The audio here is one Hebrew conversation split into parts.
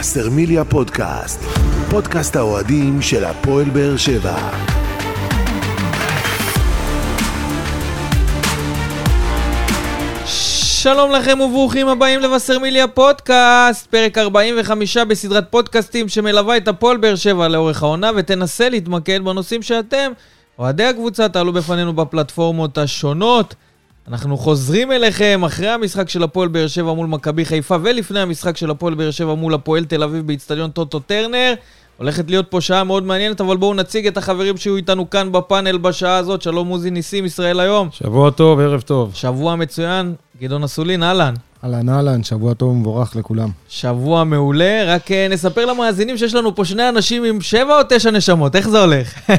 וסרמיליה פודקאסט, פודקאסט האוהדים של הפועל באר שבע. שלום לכם וברוכים הבאים לבשרמיליה פודקאסט, פרק 45 בסדרת פודקאסטים שמלווה את הפועל באר שבע לאורך העונה ותנסה להתמקד בנושאים שאתם, אוהדי הקבוצה, תעלו בפנינו בפלטפורמות השונות. אנחנו חוזרים אליכם אחרי המשחק של הפועל באר שבע מול מכבי חיפה ולפני המשחק של הפועל באר שבע מול הפועל תל אביב באיצטדיון טוטו טרנר. הולכת להיות פה שעה מאוד מעניינת, אבל בואו נציג את החברים שיהיו איתנו כאן בפאנל בשעה הזאת. שלום עוזי ניסים, ישראל היום. שבוע טוב, ערב טוב. שבוע מצוין, גדעון אסולין, אהלן. אהלן אהלן, שבוע טוב ומבורך לכולם. שבוע מעולה, רק אה, נספר למאזינים שיש לנו פה שני אנשים עם שבע או תשע נשמות, איך זה הולך? וואי,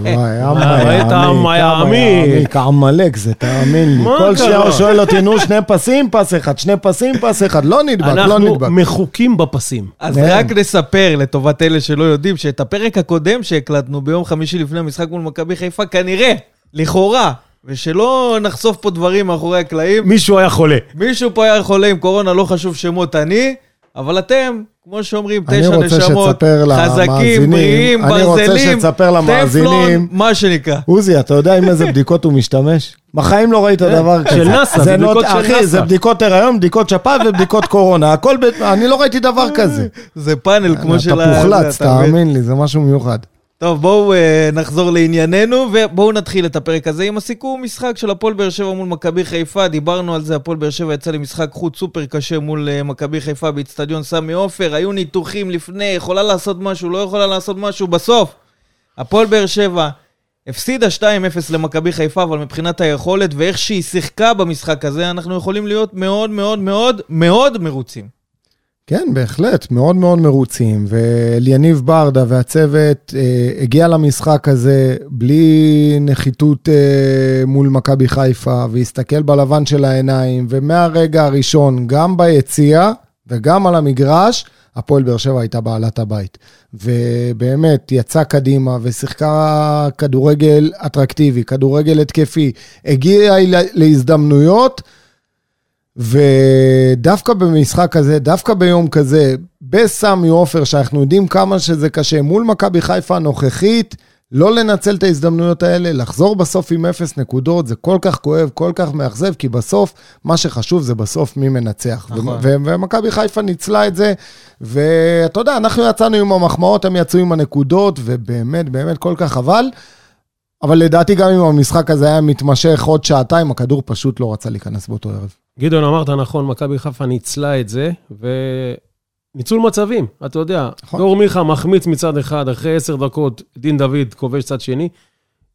וואי, עמה יעמיק. כעמלק זה, תאמין לי. כל? שנייה הוא שואל אותי, נו, שני פסים, פס אחד, שני פסים, פס אחד. לא נדבק, לא אנחנו נדבק. מחוקים בפסים. אז כן. רק נספר לטובת אלה שלא יודעים, שאת הפרק הקודם שהקלטנו ביום חמישי לפני המשחק מול מכבי חיפה, כנראה, לכאורה, ושלא נחשוף פה דברים מאחורי הקלעים, מישהו היה חולה. מישהו פה היה חולה עם קורונה, לא חשוב שמות אני, אבל אתם, כמו שאומרים, תשע נשמות, חזקים, למאזינים, בריאים, אני רוצה ברזלים, שתספר למאזינים. טפלון, מה שנקרא. עוזי, אתה יודע עם איזה בדיקות הוא משתמש? בחיים לא ראית דבר כזה. של נאס"א, לא- בדיקות של אחי, נאס"א. זה בדיקות הריון, בדיקות שפעת ובדיקות קורונה. הכל, ב- אני לא ראיתי דבר כזה. זה פאנל כמו של אתה פוחלץ? תאמין לי, זה משהו מיוחד. טוב, בואו uh, נחזור לענייננו, ובואו נתחיל את הפרק הזה עם הסיכום משחק של הפועל באר שבע מול מכבי חיפה. דיברנו על זה, הפועל באר שבע יצא למשחק חוץ סופר קשה מול uh, מכבי חיפה באיצטדיון סמי עופר. היו ניתוחים לפני, יכולה לעשות משהו, לא יכולה לעשות משהו. בסוף, הפועל באר שבע הפסידה 2-0 למכבי חיפה, אבל מבחינת היכולת ואיך שהיא שיחקה במשחק הזה, אנחנו יכולים להיות מאוד מאוד מאוד מאוד מרוצים. כן, בהחלט, מאוד מאוד מרוצים. ואליניב ברדה והצוות אה, הגיע למשחק הזה בלי נחיתות אה, מול מכבי חיפה, והסתכל בלבן של העיניים, ומהרגע הראשון, גם ביציע וגם על המגרש, הפועל באר שבע הייתה בעלת הבית. ובאמת, יצאה קדימה ושיחקה כדורגל אטרקטיבי, כדורגל התקפי, הגיעה להזדמנויות. ודווקא במשחק הזה, דווקא ביום כזה, בסמי עופר, שאנחנו יודעים כמה שזה קשה, מול מכבי חיפה הנוכחית, לא לנצל את ההזדמנויות האלה, לחזור בסוף עם אפס נקודות, זה כל כך כואב, כל כך מאכזב, כי בסוף, מה שחשוב זה בסוף מי מנצח. נכון. ומכבי חיפה ניצלה את זה, ואתה יודע, אנחנו יצאנו עם המחמאות, הם יצאו עם הנקודות, ובאמת, באמת כל כך חבל. אבל לדעתי גם אם המשחק הזה היה מתמשך עוד שעתיים, הכדור פשוט לא רצה להיכנס באותו ערב. גדעון, אמרת נכון, מכבי חיפה ניצלה את זה, וניצול מצבים, אתה יודע. נכון. דור מיכה מחמיץ מצד אחד, אחרי עשר דקות, דין דוד כובש צד שני.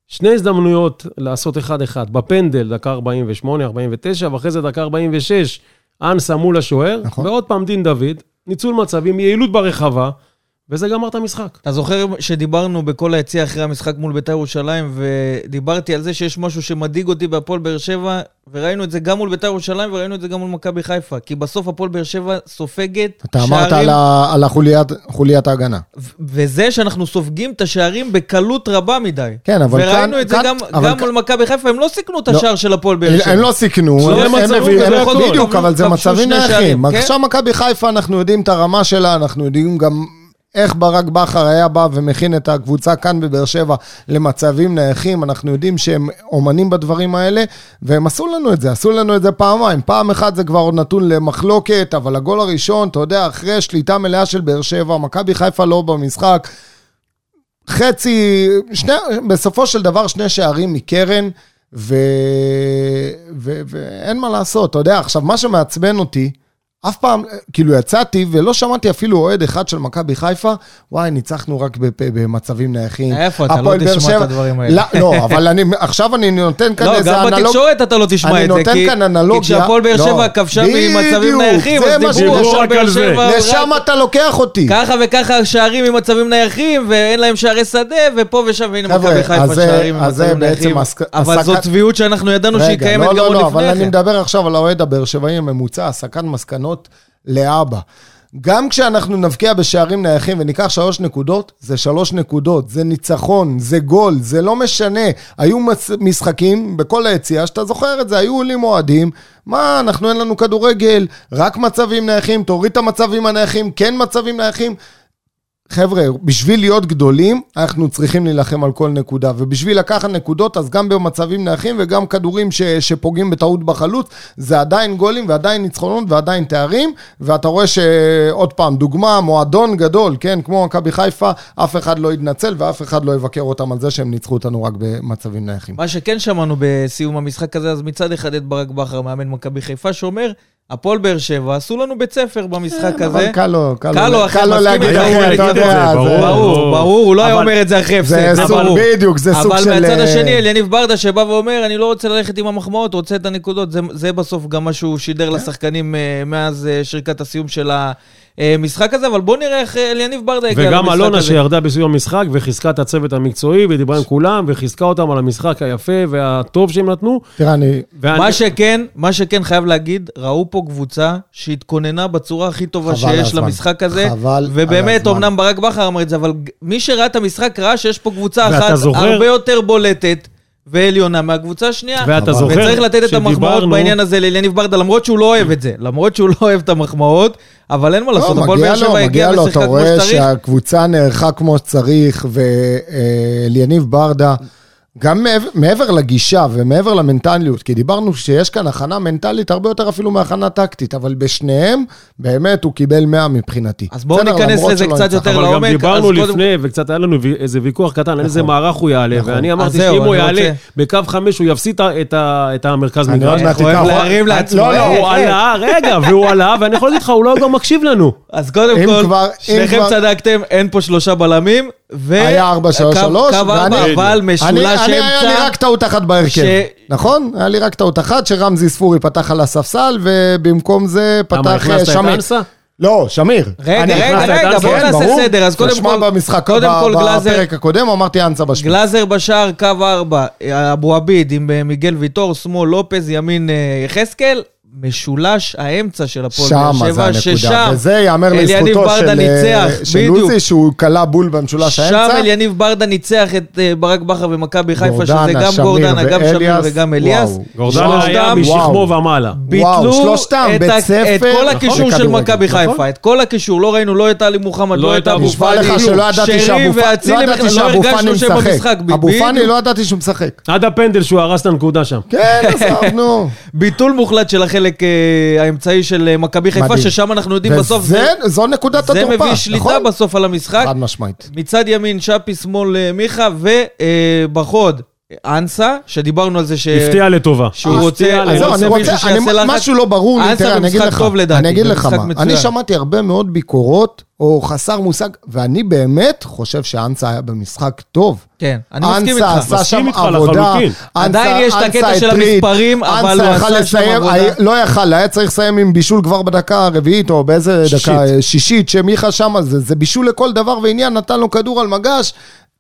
שני הזדמנויות לעשות אחד-אחד, בפנדל, דקה 48, 49, ואחרי זה דקה 46, אנסה מול השוער, נכון. ועוד פעם דין דוד, ניצול מצבים, יעילות ברחבה, וזה גמר את המשחק. אתה זוכר שדיברנו בכל היציע אחרי המשחק מול בית"ר ירושלים, ודיברתי על זה שיש משהו שמדאיג אותי בהפועל באר שבע, וראינו את זה גם מול בית"ר ירושלים, וראינו את זה גם מול מכבי חיפה. כי בסוף הפועל באר שבע סופגת אתה אמרת על, ה- על החוליית, חוליית ההגנה. ו- וזה שאנחנו סופגים את השערים בקלות רבה מדי. כן, אבל וראינו כאן- את זה כאן- גם, גם כאן- מול מכבי חיפה, הם לא סיכנו את לא. השער של הפועל באר שבע. הם לא סיכנו, שני הם- הם כזה הם- זאת. בדיוק, אבל זה מצבים נייחים. שערים, כן? עכשיו מכבי חיפה, אנחנו יודעים את הרמה שלה, אנחנו יודעים גם איך ברק בכר היה בא ומכין את הקבוצה כאן בבאר שבע למצבים נייחים, אנחנו יודעים שהם אומנים בדברים האלה, והם עשו לנו את זה, עשו לנו את זה פעמיים. פעם אחת זה כבר עוד נתון למחלוקת, אבל הגול הראשון, אתה יודע, אחרי שליטה מלאה של באר שבע, מכבי חיפה לא במשחק, חצי, שני, בסופו של דבר שני שערים מקרן. ואין מה לעשות, אתה יודע, עכשיו, מה שמעצבן אותי, אף פעם, כאילו יצאתי ולא שמעתי אפילו אוהד אחד של מכבי חיפה, וואי, ניצחנו רק במצבים נייחים. איפה? אתה לא תשמע את שבע- הדברים האלה. לא, לא, אבל אני, עכשיו אני נותן כאן לא, איזה גם אנלוג... בתקשורת אתה לא תשמע אני את זה, נותן כי כאן אנלוגיה. כי כשהפועל באר לא, שבע כבשה בדיוק, ממצבים נייחים, אז דיברו רק על זה. לשם אתה לוקח אותי. ככה וככה שערים ממצבים נייחים, ואין להם שערי שדה, ופה ושם, והנה מכבי חיפה שערים ממצבים נייחים. אבל זו צביעות שאנחנו ידענו שהיא קיימת לא, גם לא, עוד לא, לפני אני כן. מסקנות לאבא. גם כשאנחנו נבקיע בשערים נייחים וניקח שלוש נקודות, זה שלוש נקודות, זה ניצחון, זה גול, זה לא משנה. היו משחקים בכל היציאה, שאתה זוכר את זה, היו עולים אוהדים, מה, אנחנו אין לנו כדורגל, רק מצבים נייחים, תוריד את המצבים הנייחים, כן מצבים נייחים. חבר'ה, בשביל להיות גדולים, אנחנו צריכים להילחם על כל נקודה. ובשביל לקחת נקודות, אז גם במצבים נייחים וגם כדורים ש, שפוגעים בטעות בחלוץ, זה עדיין גולים ועדיין ניצחונות ועדיין תארים. ואתה רואה שעוד פעם, דוגמה, מועדון גדול, כן, כמו מכבי חיפה, אף אחד לא יתנצל ואף אחד לא יבקר אותם על זה שהם ניצחו אותנו רק במצבים נייחים. מה שכן שמענו בסיום המשחק הזה, אז מצד אחד את ברק בכר, מאמן מכבי חיפה, שאומר, הפועל באר שבע עשו לנו בית ספר במשחק הזה. אבל קל לו, קל לו, קל לו להגיד הוא אתה יודע, ברור, ברור, הוא לא היה אומר את זה אחרי הפסד, זה סוג, ברור. בדיוק, זה סוג של... אבל מהצד אה, השני, אליניב ברדה שבא ואומר, אני לא רוצה ללכת עם המחמאות, רוצה את הנקודות. זה, בסוף גם מה שהוא שידר כן. לשחקנים אה, מאז אה, שריקת הסיום של המשחק הזה, אבל בוא נראה איך אה, אליניב ברדה הגיע למשחק הזה. וגם אלונה שירדה בסיום המשחק וחיזקה את הצוות המקצועי ודיברה עם כולם וחיזקה אותם על המשחק היפה והטוב שהם נתנו. תראה, אני... ואני- מה שכן, מה שכן חייב להגיד, ראו פה קבוצה שהתכוננה בצורה הכי טובה שיש. למשחק הזה. חבל על ובאמת. אמנם ברק בכר אמר את זה, אבל מי שראה את המשחק ראה שיש פה קבוצה אחת זוכר- הרבה יותר בולטת. ועליונה מהקבוצה השנייה. ואתה זוכר וצריך לתת את המחמאות שדיברנו- בעניין הזה לאליניב ברדה, למרות שהוא לא אוהב את זה. למרות שהוא לא אוהב את המחמאות, אבל אין מה לעשות, לא, הפועל מגיע באר לו, שבע מגיע הגיע לו, ושיחקה אתה כמו רואה שצריך. שהקבוצה נערכה כמו שצריך, ואליניב ברדה, גם מעבר, מעבר לגישה ומעבר למנטליות, כי דיברנו שיש כאן הכנה מנטלית הרבה יותר אפילו מהכנה טקטית, אבל בשניהם, באמת הוא קיבל 100 מבחינתי. אז בואו ניכנס לזה קצת. יותר אבל גם לעומק, דיברנו אז קודם- לפני, וקצת היה לנו איזה ויכוח קטן, על איזה מערך הוא יעלה, נכון. ואני אמרתי שאם הוא אני יעלה רוצה- בקו חמש, הוא יפסיד את ה- את המרכז אני עוד מגרש. הוא אוהב להרים אני- לעצמו, לא, לא, הוא איך? עלה, רגע, והוא עלה, ואני יכול להגיד לך, הוא לא גם מקשיב לנו. אז קודם כל, שניכם צדקתם, אין פה שלושה בלמים, ו... היה 4, 3, קו- 3, קו ארבע, ואני- אבל אני, משולש אני, היה לי. רק טעות אחת בהרכב, ש- נכון? היה לי רק טעות אחת, שרמזי ספורי פתח על הספסל, ובמקום זה למה, פתח הכנסת את שמיר. אנסה? לא, שמיר. רגע, רגע, רגע, בואו כן, נעשה ברור. סדר. אז קודם כל- במשחק, קודם כל גלאזר- בפרק הקודם אמרתי אנסה בשביל. גלאזר בשער, קו ארבע, אבו עביד עם אה, מיגל ויטור, שמאל לופז, ימין אה, יחזקאל. משולש האמצע של הפועל באר שם זה שבע, הנקודה, ששם וזה ייאמר לזכותו ברדה של, ניצח, אה, של. עוזי, שהוא כלה בול במשולש שם האמצע. אליניב ברדה ניצח את אה, ברק בכר ומכבי חיפה, שזה גם גורדנה, גם שמיר וגם אליאס. גורדנה היה משכמו. ומעלה. ביטלו שלושתם, את, ספר, את כל הקישור נכון, של מכבי נכון. חיפה, את כל הקישור, לא ראינו לא את עלי מוחמד, לא לא את אבו פאני, שרי ואצילי לא הרגשנו שהם משחק. במשחק. אבו פאני. לא ידעתי שהוא משחק. עד הפנדל שהוא הרס את הנקודה שם. כן, עזוב, נו. ביטול מוחלט של החלק אה, האמצעי של אה, מכבי חיפה. ששם אנחנו יודעים בסוף, זה וזה, זו נקודת זה התורפה, מביא שליטה נכון? בסוף על המשחק. חד משמעית. מצד ימין שפי, שמאל אה, מיכה, ובחוד אנסה, שדיברנו על זה ש... הפתיע לטובה. שהוא רוצה- זהו, אני מישהו רוצה, שיעשה אני- לחץ. משהו לא ברור לי, אנסה תראה, אני אגיד במשחק לך, טוב לדעתי, אני אגיד לך במשחק מה. אני שמעתי הרבה מאוד ביקורות, או חסר מושג, ואני באמת חושב שאנסה היה במשחק טוב. כן, אני מסכים אנסה איתך. עשה שם עבודה. אנסה- עדיין יש את אנסה הקטע של. המספרים, אבל אנסה הוא עשה שם עבודה. לא יכל, היה צריך לסיים עם בישול כבר בדקה הרביעית, או באיזה שישית. דקה, אה, שישית, שמיכה שם, זה זה בישול לכל דבר ועניין, נתן לו כדור על מגש.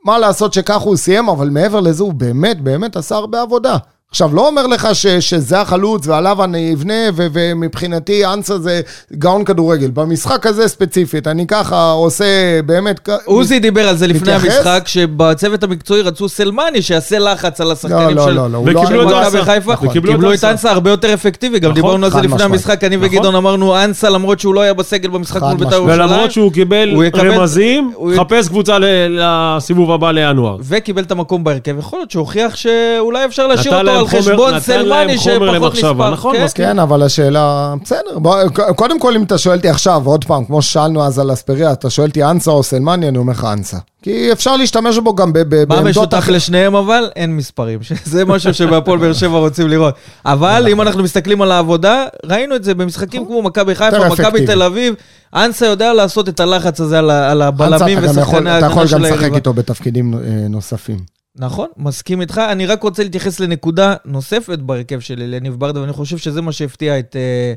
מה לעשות שכך הוא סיים, אבל מעבר לזה הוא באמת, באמת עשה הרבה עבודה. עכשיו, לא אומר לך ש, שזה החלוץ ועליו אני אבנה, ו, ומבחינתי אנסה זה גאון כדורגל. במשחק הזה ספציפית, אני ככה עושה באמת... עוזי דיבר על זה לפני מתייחס? המשחק, שבצוות המקצועי רצו סלמני שיעשה לחץ על השחקנים לא, של לא, לא, הוא וקיבלו לא- את מכבי אנסה. חיפה. נכון. קיבלו את אנסה הרבה יותר אפקטיבי, גם נכון, דיברנו על זה לפני משמעית. המשחק, אני נכון. וגדעון אמרנו אנסה, למרות שהוא לא היה בסגל במשחק מול בית"ר. ירושלים. ולמרות שהוא קיבל רמזים, חפש קבוצה לסיבוב הבא לינואר. וקיבל את המקום בהרכב, יכול להיות שהוכיח שאולי אפשר להשאיר אותו על חשבון סלמני שפחות נספר. נכון, כן. מסכים. כן, אבל השאלה, בסדר, בוא, קודם כל אם אתה שואל אותי עכשיו, עוד פעם, כמו ששאלנו אז על אספריה, אתה שואל אותי אנסה או סלמני, אני אומר לך אנסה. כי אפשר להשתמש בו גם ב- ב- מה בעמדות משותף. לשניהם אבל? אין מספרים. זה משהו שבהפועל באר שבע רוצים לראות. אבל אם אנחנו מסתכלים על העבודה, ראינו את זה במשחקים כמו מכבי חיפה, מכבי. תל אביב. אנסה יודע לעשות את הלחץ הזה על הבלמים אתה גם יכול- ושחקני אתה יכול ההגנה גם של לשחק היריבה. איתו בתפקידים אה, נוספים. נכון, מסכים איתך. אני רק רוצה להתייחס לנקודה נוספת בהרכב של אליניב ברדה, ואני חושב שזה מה שהפתיע את, אה,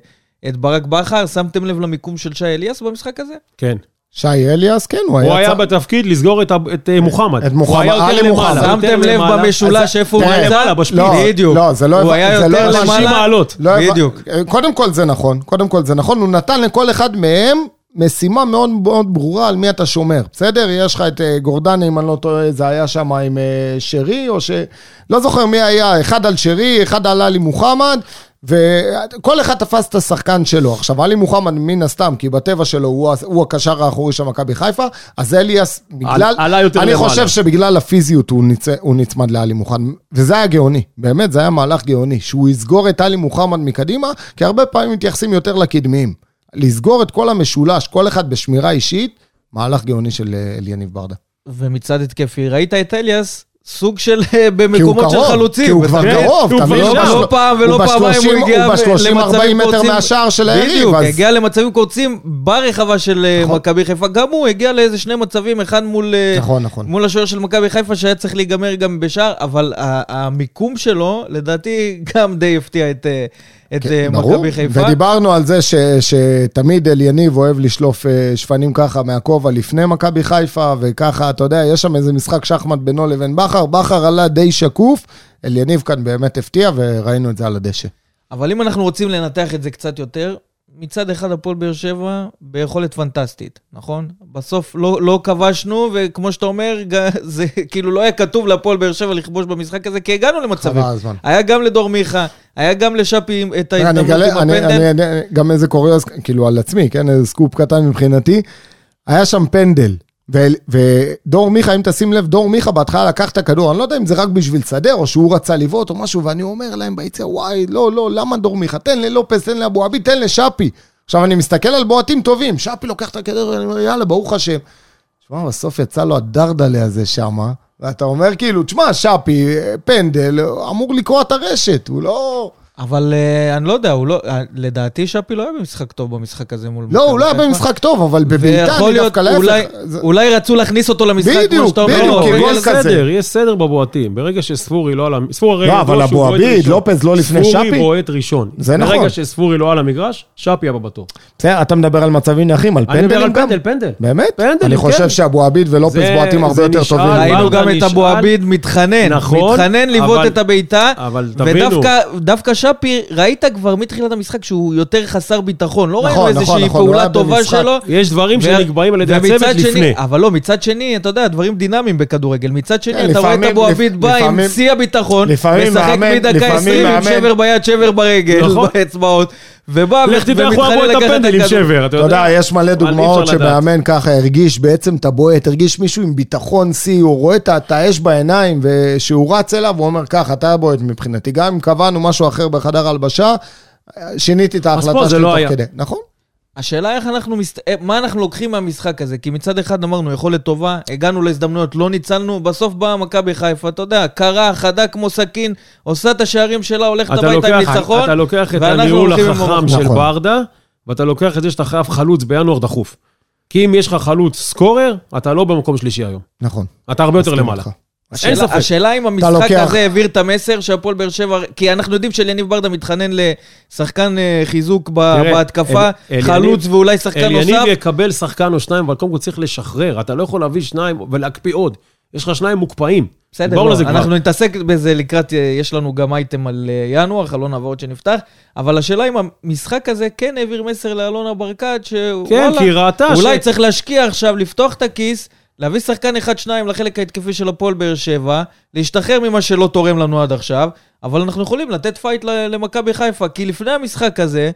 את ברק בכר. שמתם לב למיקום של שי אליאס במשחק הזה? כן. שי אליאס, כן, הוא היה... הוא היה בתפקיד לסגור את את אה, מוחמד. את מוחמד, הוא היה עלי יותר מוחמד. למעלה. שמתם לב למעלה. במשולש איפה הוא נמצא? לא, בדיוק. לא, זה לא הוא היה זה לא יותר. שלושים למעלה. מעלות. לא בדיוק. קודם כל זה נכון, קודם כל זה נכון, הוא נתן לכל אחד מהם משימה מאוד מאוד ברורה על מי אתה שומר, בסדר? יש לך את אה, גורדני, אם אני לא טועה, זה היה שם עם אה, שרי, או ש... לא זוכר מי היה, אחד על שרי, אחד על עלי מוחמד, וכל אחד תפס את השחקן שלו. עכשיו, עלי מוחמד, מן הסתם, כי בטבע שלו הוא, הוא הקשר האחורי של מכבי חיפה, אז אליאס, בגלל... עלה יותר אני למעלה. חושב שבגלל הפיזיות הוא, ניצ... הוא נצמד לעלי מוחמד, וזה היה גאוני, באמת, זה היה מהלך גאוני, שהוא יסגור את עלי מוחמד מקדימה, כי הרבה פעמים מתייחסים יותר לקדמיים. לסגור את כל המשולש, כל אחד בשמירה אישית, מהלך גאוני של אה, אליניב ברדה. ומצד התקפי, ראית את אליאס, סוג של אה, במקומות של חלוצים. כי הוא כבר קרוב, הוא אתה כבר מבין? הוא לא פעם ולא הוא פעמיים הוא ב-30 הגיע הוא ב-30-40 למצבים מטר קורצים. מהשער של היריב, בדיוק, הגיע למצבים קורצים ברחבה של אה, נכון. מכבי חיפה. גם הוא הגיע לאיזה שני מצבים, אחד מול... נכון, נכון. מול השוער של מכבי חיפה שהיה צריך להיגמר גם בשער, אבל המיקום שלו, לדעתי, גם די הפתיע את, את אה, כן, ברור, מכבי חיפה. ודיברנו על זה ש, שתמיד אליניב אוהב לשלוף אה, שפנים ככה מהכובע לפני מכבי חיפה, וככה, אתה יודע, יש שם איזה משחק שחמט בינו לבין בכר, בכר עלה די שקוף, אליניב כאן באמת הפתיע, וראינו את זה על הדשא. אבל אם אנחנו רוצים לנתח את זה קצת יותר, מצד אחד הפועל באר שבע ביכולת פנטסטית, נכון? בסוף לא, לא כבשנו, וכמו שאתה אומר, זה כאילו לא היה כתוב להפועל באר שבע לכבוש במשחק הזה, כי הגענו למצבים. חבל הזמן. היה גם לדור מיכה, היה גם לשאפי את ההזדמנות עם הפנדל. גם איזה קוריוז, כאילו על עצמי, כן, איזה סקופ קטן מבחינתי. היה שם פנדל, ודור מיכה, אם תשים לב, דור מיכה בהתחלה לקח את הכדור, אני לא יודע אם זה רק בשביל לסדר, או שהוא רצה לבעוט או משהו, ואני אומר להם ביציאה, וואי, לא, לא, למה דור מיכה? תן ללופס, תן לאבו עביד, תן לשאפי. עכשיו, אני מסתכל על בועטים טובים, שפי לוקח את הכדור, אני אומר, יאללה, ברוך השם. תשמע, בסוף יצא לו הדרדלה הזה שמה, ואתה אומר כאילו, תשמע, שפי, פנדל, אמור לקרוע את הרשת, הוא לא... אבל אה, אני לא יודע, הוא לא, אה, לדעתי שפי לא היה במשחק טוב במשחק הזה מול לא, הוא לא היה. במשחק טוב, אבל בבעיטה אני דווקא להפך. אולי, זה- אולי רצו להכניס אותו למשחק, כמו בדיוק, שאתה אומר. בדיוק, לא, כי רגע, גול יש כזה. סדר, יש סדר בבועטים. ברגע שספורי לא על המגרש... ספורי לא, אבל שהוא אבו עביד. לופז לא לפני ספורי שפי? בועט ראשון. זה נכון. ברגע שספורי לא על המגרש, שפי הבא בתור. בסדר, אתה מדבר על מצבים נייחים, על אני מדבר על פנדלים גם? פנדל, פנדל. באמת? פנדלים, אני חושב כן. שאבו עביד ולופז זה- בועטים הרבה זה יותר נשאל, טובים. ראינו ברדה גם את נשאל. אבו עביד מתחנן, מתחנן לבעוט אבל- את הבעיטה, אבל תבינו. ודווקא דווקא שפי, ראית כבר מתחילת המשחק שהוא יותר חסר ביטחון, לא נכון, ראינו נכון, איזושהי נכון, פעולה היה טובה במשחק. שלו. יש דברים ו- שנקבעים על ידי הצוות שני- לפני. אבל לא, מצד שני, אתה יודע, דברים דינמיים בכדורגל. מצד שני, כן, אתה רואה את לפעמים- אבו עביד בא עם לפעמים- שיא הביטחון, לפעמים משחק מדקה לפעמים 20 עם שבר ביד, שבר ברגל, נכון. באצבעות, ובא לך תדע איך הוא ומתחנן אמרו את לקחת את הפנדל עם הכדור. שבר, אתה אתה יודע, יודע? יש מלא דוגמאות. שמאמן ככה הרגיש בעצם את הבועט, הרגיש מישהו עם ביטחון שיא, הוא רואה את האש בעיניים, ושהוא רץ אליו, הוא אומר ככה, אתה הבועט מבחינתי. גם אם קבענו משהו אחר בחדר ההלבשה, שיניתי את ההחלטה שלי לא תוך. כדי. נכון? השאלה איך אנחנו, מסת... אה, מה אנחנו לוקחים מהמשחק הזה? כי מצד אחד אמרנו, יכולת טובה, הגענו להזדמנויות, לא ניצלנו, בסוף באה מכבי חיפה, אתה יודע, קרה, חדה כמו סכין, עושה את השערים שלה, הולכת אתה הביתה עם ניצחון, אתה לוקח את הניהול החכם. של נכון. ברדה, ואתה לוקח את זה שאתה חייב חלוץ בינואר דחוף. כי אם יש לך חלוץ סקורר, אתה לא במקום שלישי היום. נכון. אתה הרבה יותר למעלה. איתך. אין השאלה, ספק. השאלה אם המשחק לוקח- הזה העביר את המסר שהפועל באר שבע, כי אנחנו יודעים שליניב ברדה מתחנן לשחקן אה, חיזוק ב- תראה, בהתקפה, אל- חלוץ אליניב- ואולי שחקן אליניב נוסף. יקבל שחקן או שניים, אבל קודם כל צריך לשחרר. אתה לא יכול להביא שניים ולהקפיא עוד. יש לך שניים מוקפאים. בסדר, לא. אנחנו נתעסק בזה לקראת, אה, יש לנו גם אייטם על אה, ינואר, חלון העברות שנפתח, אבל השאלה אם המשחק הזה כן העביר מסר לאלונה ברקת, שוואלה, כן, כי היא ראתה אולי ש- צריך להשקיע עכשיו, לפתוח את הכיס, להביא שחקן אחד-שניים לחלק ההתקפי של הפועל באר שבע, להשתחרר ממה שלא תורם לנו עד עכשיו, אבל אנחנו יכולים לתת fight למכבי חיפה, כי לפני המשחק הזה,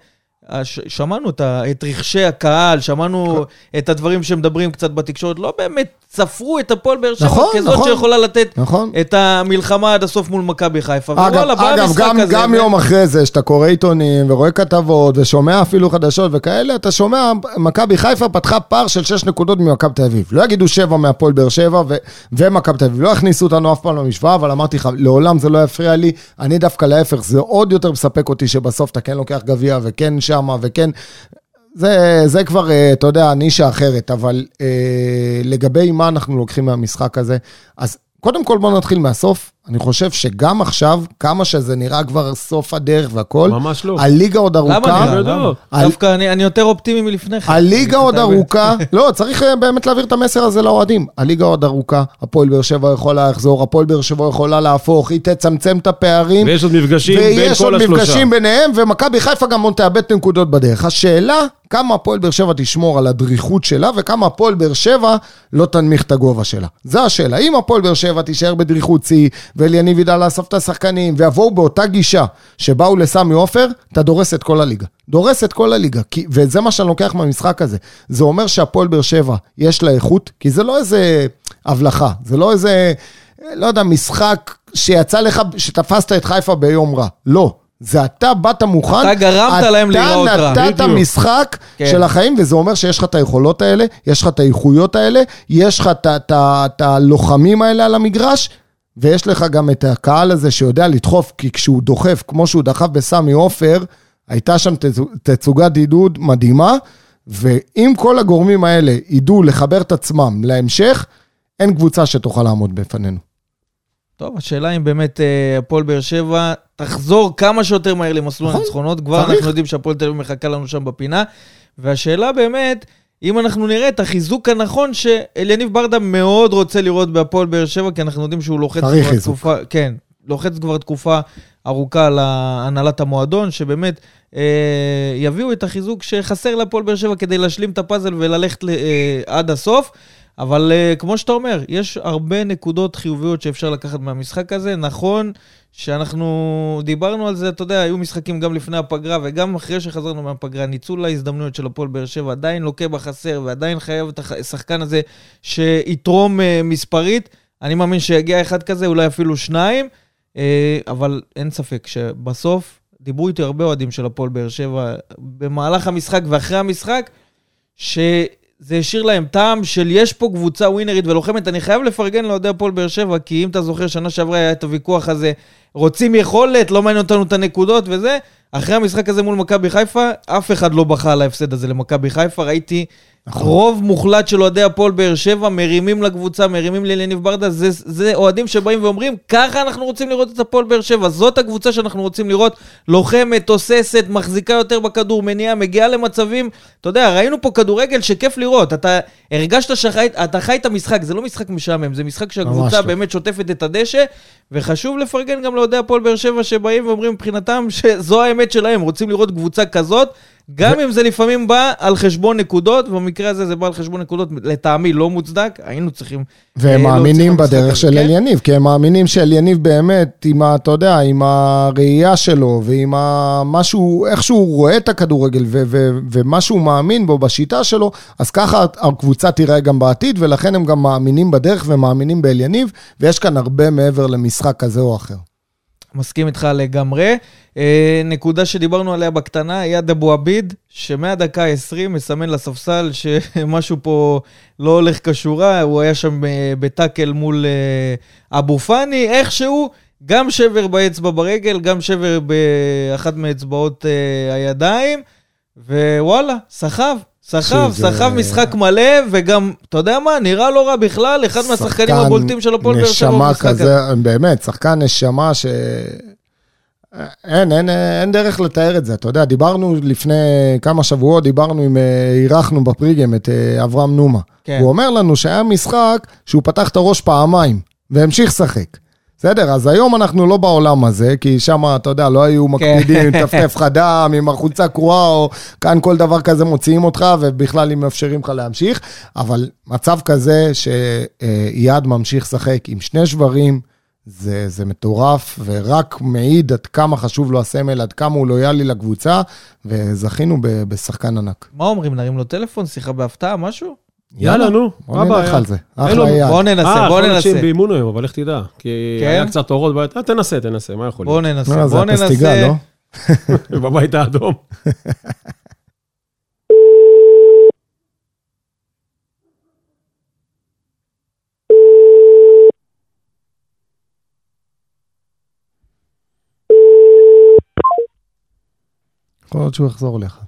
שמענו את, ה- את רחשי הקהל, שמענו את הדברים שמדברים קצת בתקשורת, לא באמת ספרו את הפועל באר שבע נכון, כזאת נכון. שיכולה לתת נכון. את המלחמה עד הסוף מול מכבי חיפה. אגב, ווואלה, בא אגב המשחק גם, הזה. גם ו- יום אחרי זה, שאתה קורא עיתונים ורואה כתבות ושומע אפילו חדשות וכאלה, אתה שומע, מכבי חיפה פתחה פער של 6 נקודות ממכבי תל אביב. לא יגידו 7 מהפועל באר שבע ו- ומכבי תל אביב. לא יכניסו אותנו אף פעם למשוואה, אבל אמרתי לך, לעולם זה לא יפריע לי. אני דווקא להפך, זה עוד יותר מספק אותי שבסוף אתה כן לוקח גביע וכן שמה וכן... זה, זה כבר, אה, אתה יודע, נישה אחרת, אבל אה, לגבי מה אנחנו לוקחים מהמשחק הזה, אז קודם כל בואו נתחיל מהסוף. אני חושב שגם עכשיו, כמה שזה נראה כבר סוף הדרך והכל, ממש לא. הליגה עוד למה ארוכה. נראה? לא. למה? על- דווקא אני אני יותר אופטימי מלפני כן. הליגה עוד. ארוכה, לא, צריך אה, באמת להעביר את המסר הזה לאוהדים. הליגה עוד ארוכה, הפועל באר שבע יכולה לחזור, הפועל באר שבע יכולה להפוך, היא תצמצם את הפערים. ויש עוד מפגשים בין ויש כל עוד השלושה. מפגשים ביניהם, ומכבי חיפה גם עוד תאבד את הנקודות בדרך. השאלה, כמה הפועל באר שבע תשמור על הדריכות שלה, וכמה הפועל באר שבע לא תנמיך את הגובה שלה. זו השאלה. אם הפועל באר שבע תישאר בדריכות שיא, ואליניב ידע לאסוף את השחקנים, ויבואו באותה גישה שבאו לסמי עופר, אתה דורס את כל הליגה. דורס את כל הליגה. כי, וזה מה שאני לוקח מהמשחק הזה. זה אומר שהפועל באר שבע, יש לה איכות, כי זה לא איזה הבלחה, זה לא איזה, לא יודע, משחק שיצא לך, שתפסת את חיפה ביום רע. לא. זה אתה באת מוכן, אתה גרמת להם להיראות רע. אתה נתת. משחק כן. של החיים, וזה אומר שיש לך את היכולות האלה, יש לך את האיכויות האלה, יש לך את הלוחמים האלה על המגרש, ויש לך גם את הקהל הזה שיודע לדחוף, כי כשהוא דוחף, כמו שהוא דחף בסמי עופר, הייתה שם תצו- תצוגת עידוד מדהימה, ואם כל הגורמים האלה ידעו לחבר את עצמם להמשך, אין קבוצה שתוכל לעמוד בפנינו. טוב, השאלה אם באמת אה, הפועל באר שבע תחזור כמה שיותר מהר למסלול נכון, הניצחונות. כבר צריך. אנחנו יודעים שהפועל תל אביב מחכה לנו שם בפינה. והשאלה באמת, אם אנחנו נראה את החיזוק הנכון שאליניב ברדה מאוד רוצה לראות בהפועל באר שבע, כי אנחנו יודעים שהוא לוחץ כבר חיזוק. תקופה, כן, לוחץ כבר תקופה ארוכה על הנהלת המועדון, שבאמת אה, יביאו את החיזוק שחסר להפועל באר שבע כדי להשלים את הפאזל וללכת ל- אה, עד הסוף. אבל uh, כמו שאתה אומר, יש הרבה נקודות חיוביות שאפשר לקחת מהמשחק הזה. נכון שאנחנו דיברנו על זה, אתה יודע, היו משחקים גם לפני הפגרה וגם אחרי שחזרנו מהפגרה. ניצול ההזדמנויות של הפועל באר שבע עדיין לוקה בחסר ועדיין חייב את השחקן הזה שיתרום uh, מספרית. אני מאמין שיגיע אחד כזה, אולי אפילו שניים, uh, אבל אין ספק שבסוף דיברו איתי הרבה אוהדים של הפועל באר שבע במהלך המשחק ואחרי המשחק, ש... זה השאיר להם טעם של יש פה קבוצה ווינרית ולוחמת. אני חייב לפרגן לאוהדי הפועל באר שבע, כי אם אתה זוכר, שנה שעברה היה את הוויכוח הזה, רוצים יכולת, לא מעניין אותנו את הנקודות וזה. אחרי המשחק הזה מול מכבי חיפה, אף אחד לא בכה על ההפסד הזה למכבי חיפה. ראיתי נכון. רוב מוחלט של אוהדי הפועל באר שבע מרימים לקבוצה, מרימים לאליניב ברדה. זה, זה אוהדים שבאים ואומרים, ככה אנחנו רוצים לראות את הפועל באר שבע. זאת הקבוצה שאנחנו רוצים לראות. לוחמת, תוססת, מחזיקה יותר בכדור, מניעה, מגיעה למצבים. אתה יודע, ראינו פה כדורגל שכיף לראות. אתה הרגשת שאתה חי את המשחק, זה לא משחק משעמם, זה משחק שהקבוצה לא. באמת שוטפת את הדשא. וחשוב לפרגן גם לאוהדי הפועל באר שבע שבאים ואומרים מבחינתם שזו האמת שלהם, רוצים לראות קבוצה כזאת, גם אם זה לפעמים בא על חשבון נקודות, ובמקרה הזה זה בא על חשבון נקודות, לטעמי לא מוצדק, היינו צריכים... והם אה, מאמינים המשחק בדרך של כן? אליניב, כי הם מאמינים שאליניב באמת, עם ה... אתה יודע, עם הראייה שלו, ועם ה... משהו, איך שהוא רואה את הכדורגל, ו- ו- ומה שהוא מאמין בו, בשיטה שלו, אז ככה הקבוצה תיראה גם בעתיד, ולכן הם גם מאמינים בדרך ומאמינים באליניב, ויש כאן הרבה מעבר למשחק כזה או אחר. מסכים איתך לגמרי. אה, נקודה שדיברנו עליה בקטנה, אייד אבו עביד, שמהדקה ה-20 מסמן לספסל שמשהו פה לא הולך כשורה, הוא היה שם אה, בטאקל מול אה, אבו פאני, איכשהו, גם שבר באצבע ברגל, גם שבר באחת מאצבעות הידיים, ווואלה, סחב. סחב, סחב משחק מלא, וגם, אתה יודע מה, נראה לא רע בכלל, אחד מהשחקנים הבולטים של הפועל באר שבע נשמה במשחק הזה. כזה, באמת, שחקן נשמה ש... אין, אין, אין דרך לתאר את זה. אתה יודע, דיברנו לפני כמה שבועות, דיברנו עם, אה, אירחנו בפריגם את אה, אברהם נומה. כן. הוא אומר לנו שהיה משחק שהוא פתח את הראש פעמיים, והמשיך לשחק. בסדר, אז היום אנחנו לא בעולם הזה, כי שם, אתה יודע, לא היו מקפידים עם טפטף לך דם, עם החולצה קרועה, או כאן כל דבר כזה מוציאים אותך, ובכלל אם מאפשרים לך להמשיך. אבל מצב כזה שאייד ממשיך לשחק עם שני שברים, זה, זה מטורף, ורק מעיד עד כמה חשוב לו הסמל, עד כמה הוא לויאלי לקבוצה, וזכינו ב- בשחקן ענק. מה אומרים, נרים לו טלפון, שיחה בהפתעה, משהו? יאללה, נו, בוא מה נלך הבעיה? על זה. אין אחלה לו- אייד. בואו ננסה, אה, בואו יכול להיות שהם ננסה. באימון היום, אבל לך תדע. כי כן? היה קצת אורות בבית. אה, תנסה, תנסה, מה יכול להיות? ננסה, זה בואו הפסטיגל, ננסה. לא? בבית האדום. יכול להיות שהוא יחזור לך.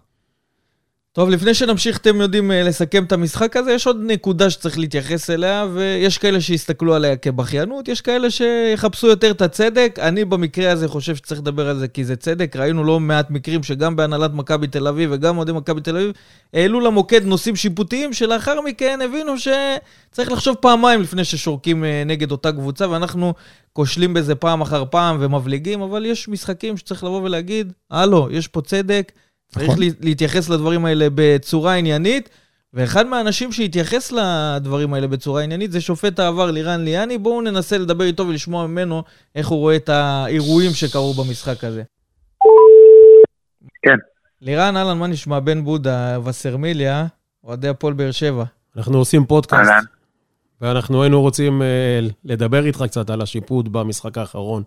טוב, לפני שנמשיך, אתם יודעים אה, לסכם את המשחק הזה, יש עוד נקודה שצריך להתייחס אליה, ויש כאלה שיסתכלו עליה כבכיינות, יש כאלה שיחפשו יותר את הצדק. אני במקרה הזה חושב שצריך לדבר על זה כי זה צדק. ראינו לא מעט מקרים שגם בהנהלת מכבי תל אביב וגם אוהדי מכבי תל אביב העלו למוקד נושאים שיפוטיים, שלאחר מכן הבינו שצריך לחשוב פעמיים לפני ששורקים אה, נגד אותה קבוצה, ואנחנו כושלים בזה פעם אחר פעם ומבליגים, אבל יש משחקים שצריך לבוא ולהגיד, הלו, יש פה צדק. צריך נכון. לה- להתייחס לדברים האלה בצורה עניינית, ואחד מהאנשים שהתייחס לדברים האלה בצורה עניינית זה שופט העבר לירן ליאני. בואו ננסה לדבר איתו ולשמוע ממנו איך הוא רואה את האירועים שקרו במשחק הזה. כן. לירן, אהלן, מה נשמע? בן בודה, וסרמיליה, אוהדי הפועל באר שבע. אנחנו עושים פודקאסט, אהלן. ואנחנו היינו רוצים אה, לדבר איתך קצת על השיפוט במשחק האחרון.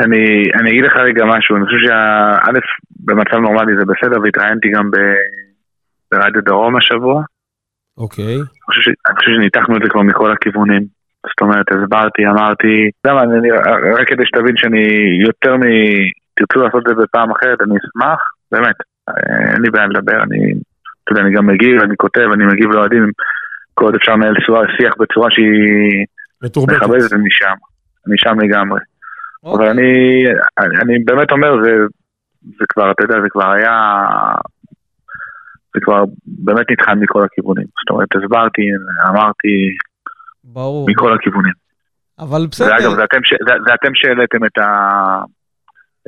אני, אני אגיד לך רגע משהו, אני חושב שא', במצב נורמלי זה בסדר, והתראיינתי גם ב- ברדיו דרום השבוע. אוקיי. אני חושב, ש, אני חושב שניתחנו את זה כבר מכל הכיוונים. זאת אומרת, הסברתי, אמרתי, אתה יודע מה, אני, רק כדי שתבין שאני יותר מ... תרצו לעשות את זה בפעם אחרת, אני אשמח, באמת, אה, אין לי בעיה לדבר, אני, אתה יודע, אני גם מגיב, אני כותב, אני מגיב לאוהדים, כל עוד אפשר לנהל שיח בצורה שהיא מתורבתת. מכבדת, אני שם, אני שם לגמרי. אבל אוקיי. אני, אני, אני באמת אומר, זה, זה כבר, אתה יודע, זה כבר היה... זה כבר באמת נטחן מכל הכיוונים. זאת אומרת, הסברתי, אמרתי, ברור. מכל הכיוונים. אבל בסדר. ואגב, זה אתם, זה, זה אתם שהעליתם את, ה,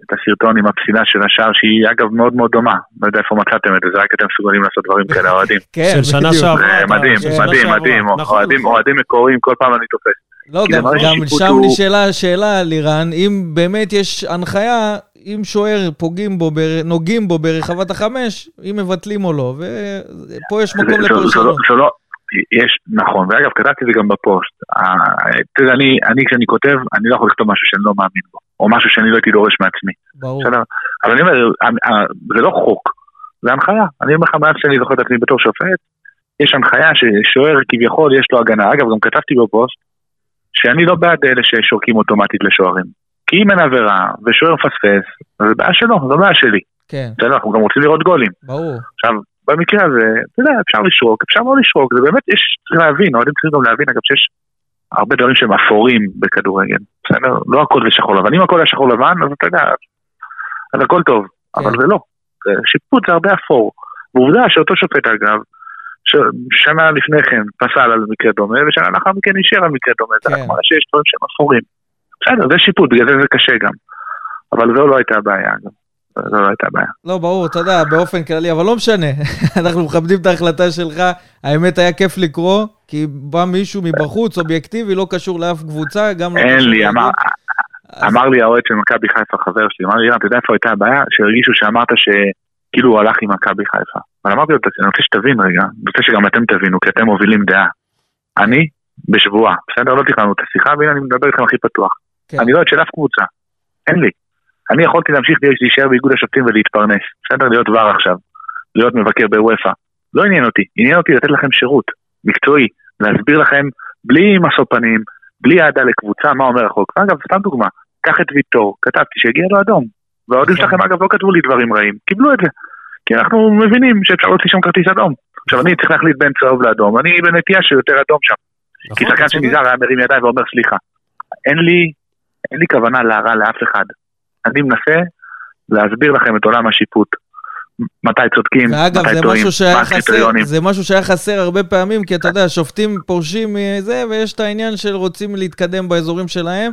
את הסרטון עם הפסילה של השער, שהיא אגב מאוד מאוד דומה. לא יודע איפה מצאתם את זה, זה רק אתם מסוגלים לעשות דברים כאלה, אוהדים. כן, של שנה. שעברה. מדהים, מדהים. מדהים. נכון. אוהדים מקוריים, כל פעם אני תופס. לא, כי גם, גם שם הוא- נשאלה השאלה, לירן, אם באמת יש הנחיה, אם שוער פוגעים בו, בר- נוגעים בו ברחבת החמש, אם מבטלים או לא, ופה יש מקום לא- לפרשנות. זה לא, יש, נכון, ואגב, כתבתי את זה גם בפוסט. ה- אתה יודע, אני, אני כשאני כותב, אני לא יכול לכתוב משהו שאני לא מאמין בו, או משהו שאני לא הייתי דורש מעצמי, ברור. אבל אני אומר, ה- ה- זה לא חוק, זה הנחיה. אני אומר לך, מאז שאני זוכר את עצמי בתור שופט, יש הנחיה ששוער כביכול יש לו הגנה. אגב, גם כתבתי בפוסט, שאני לא בעד אלה ששורקים אוטומטית לשוערים. כי אם אין עבירה, ושוער מפספס, זה בעיה שלו, זו בעיה שלי. כן, בסדר, אנחנו גם רוצים לראות גולים. ברור. עכשיו, במקרה הזה, אתה יודע, אפשר לשרוק, אפשר לא לשרוק, זה באמת, יש, צריך להבין, אוהדים צריכים גם להבין, אגב, שיש הרבה דברים שהם אפורים בכדורגל, בסדר? לא הכל זה שחור לבן, אם הכל היה שחור לבן, אז אתה יודע, אז הכל טוב, אבל כן. זה לא. זה- שיפוט זה הרבה אפור. ועובדה שאותו שופט, אגב, שנה לפני כן פסל על מקרה דומה, ושנה לאחר מכן אישר על מקרה דומה, זה כן. רק מראה שיש דברים שהם אפורים. בסדר, זה שיפוט, בגלל זה זה קשה גם. אבל זו לא הייתה הבעיה, אגב. זו לא הייתה הבעיה. לא, ברור, אתה יודע, באופן כללי, אבל לא משנה. אנחנו מכבדים את ההחלטה שלך. האמת, היה כיף לקרוא, כי בא מישהו מבחוץ, אובייקטיבי, לא קשור לאף קבוצה, גם לא אין קשור לי, לאיגוד. אמר, אמר לי האוהד של מכבי חיפה, חבר שלי, אמר לי, אתה יודע איפה הייתה הבעיה? שהרגישו שאמרת שכאילו הוא הלך עם מכבי חיפה. אבל אמרתי לו, אני רוצה שתבין רגע, אני רוצה שגם אתם תבינו, כי אתם מובילים דעה. אני בשבועה, בסדר? לא תכננו את השיחה, והנה אני מדבר איתכם הכי פתוח. כן. אני לא אוהד של אף קבוצה, אין לי. אני יכולתי להמשיך להישאר באיגוד השופטים ולהתפרנס, בסדר? להיות ור עכשיו, להיות מבקר בוופא. לא עניין אותי, עניין אותי לתת לכם שירות מקצועי, להסביר לכם בלי משוא פנים, בלי אהדה לקבוצה, מה אומר החוק. אגב, סתם דוגמה, קח את ויטור, כתבתי שהגיע לו אדום. והאוהדים נכון. שלכם אגב לא כתבו לי דברים רעים, קיבלו את זה. כי אנחנו מבינים שאפשר להוציא שם כרטיס אדום. עכשיו אני צריך להחליט בין צהוב לאדום, אני בנטייה שיותר אדום שם. כי נכון, שחקן אתה צודק. שנזהר היה מרים ידיים ואומר סליחה. אין לי, אין לי כוונה להרע לאף אחד. אני מנסה להסביר לכם את עולם השיפוט. מתי צודקים, ואגב, מתי טועים, מה הקריטריונים. זה משהו שהיה חסר הרבה פעמים, כי אתה יודע, שופטים פורשים מזה, ויש את העניין של רוצים להתקדם באזורים שלהם,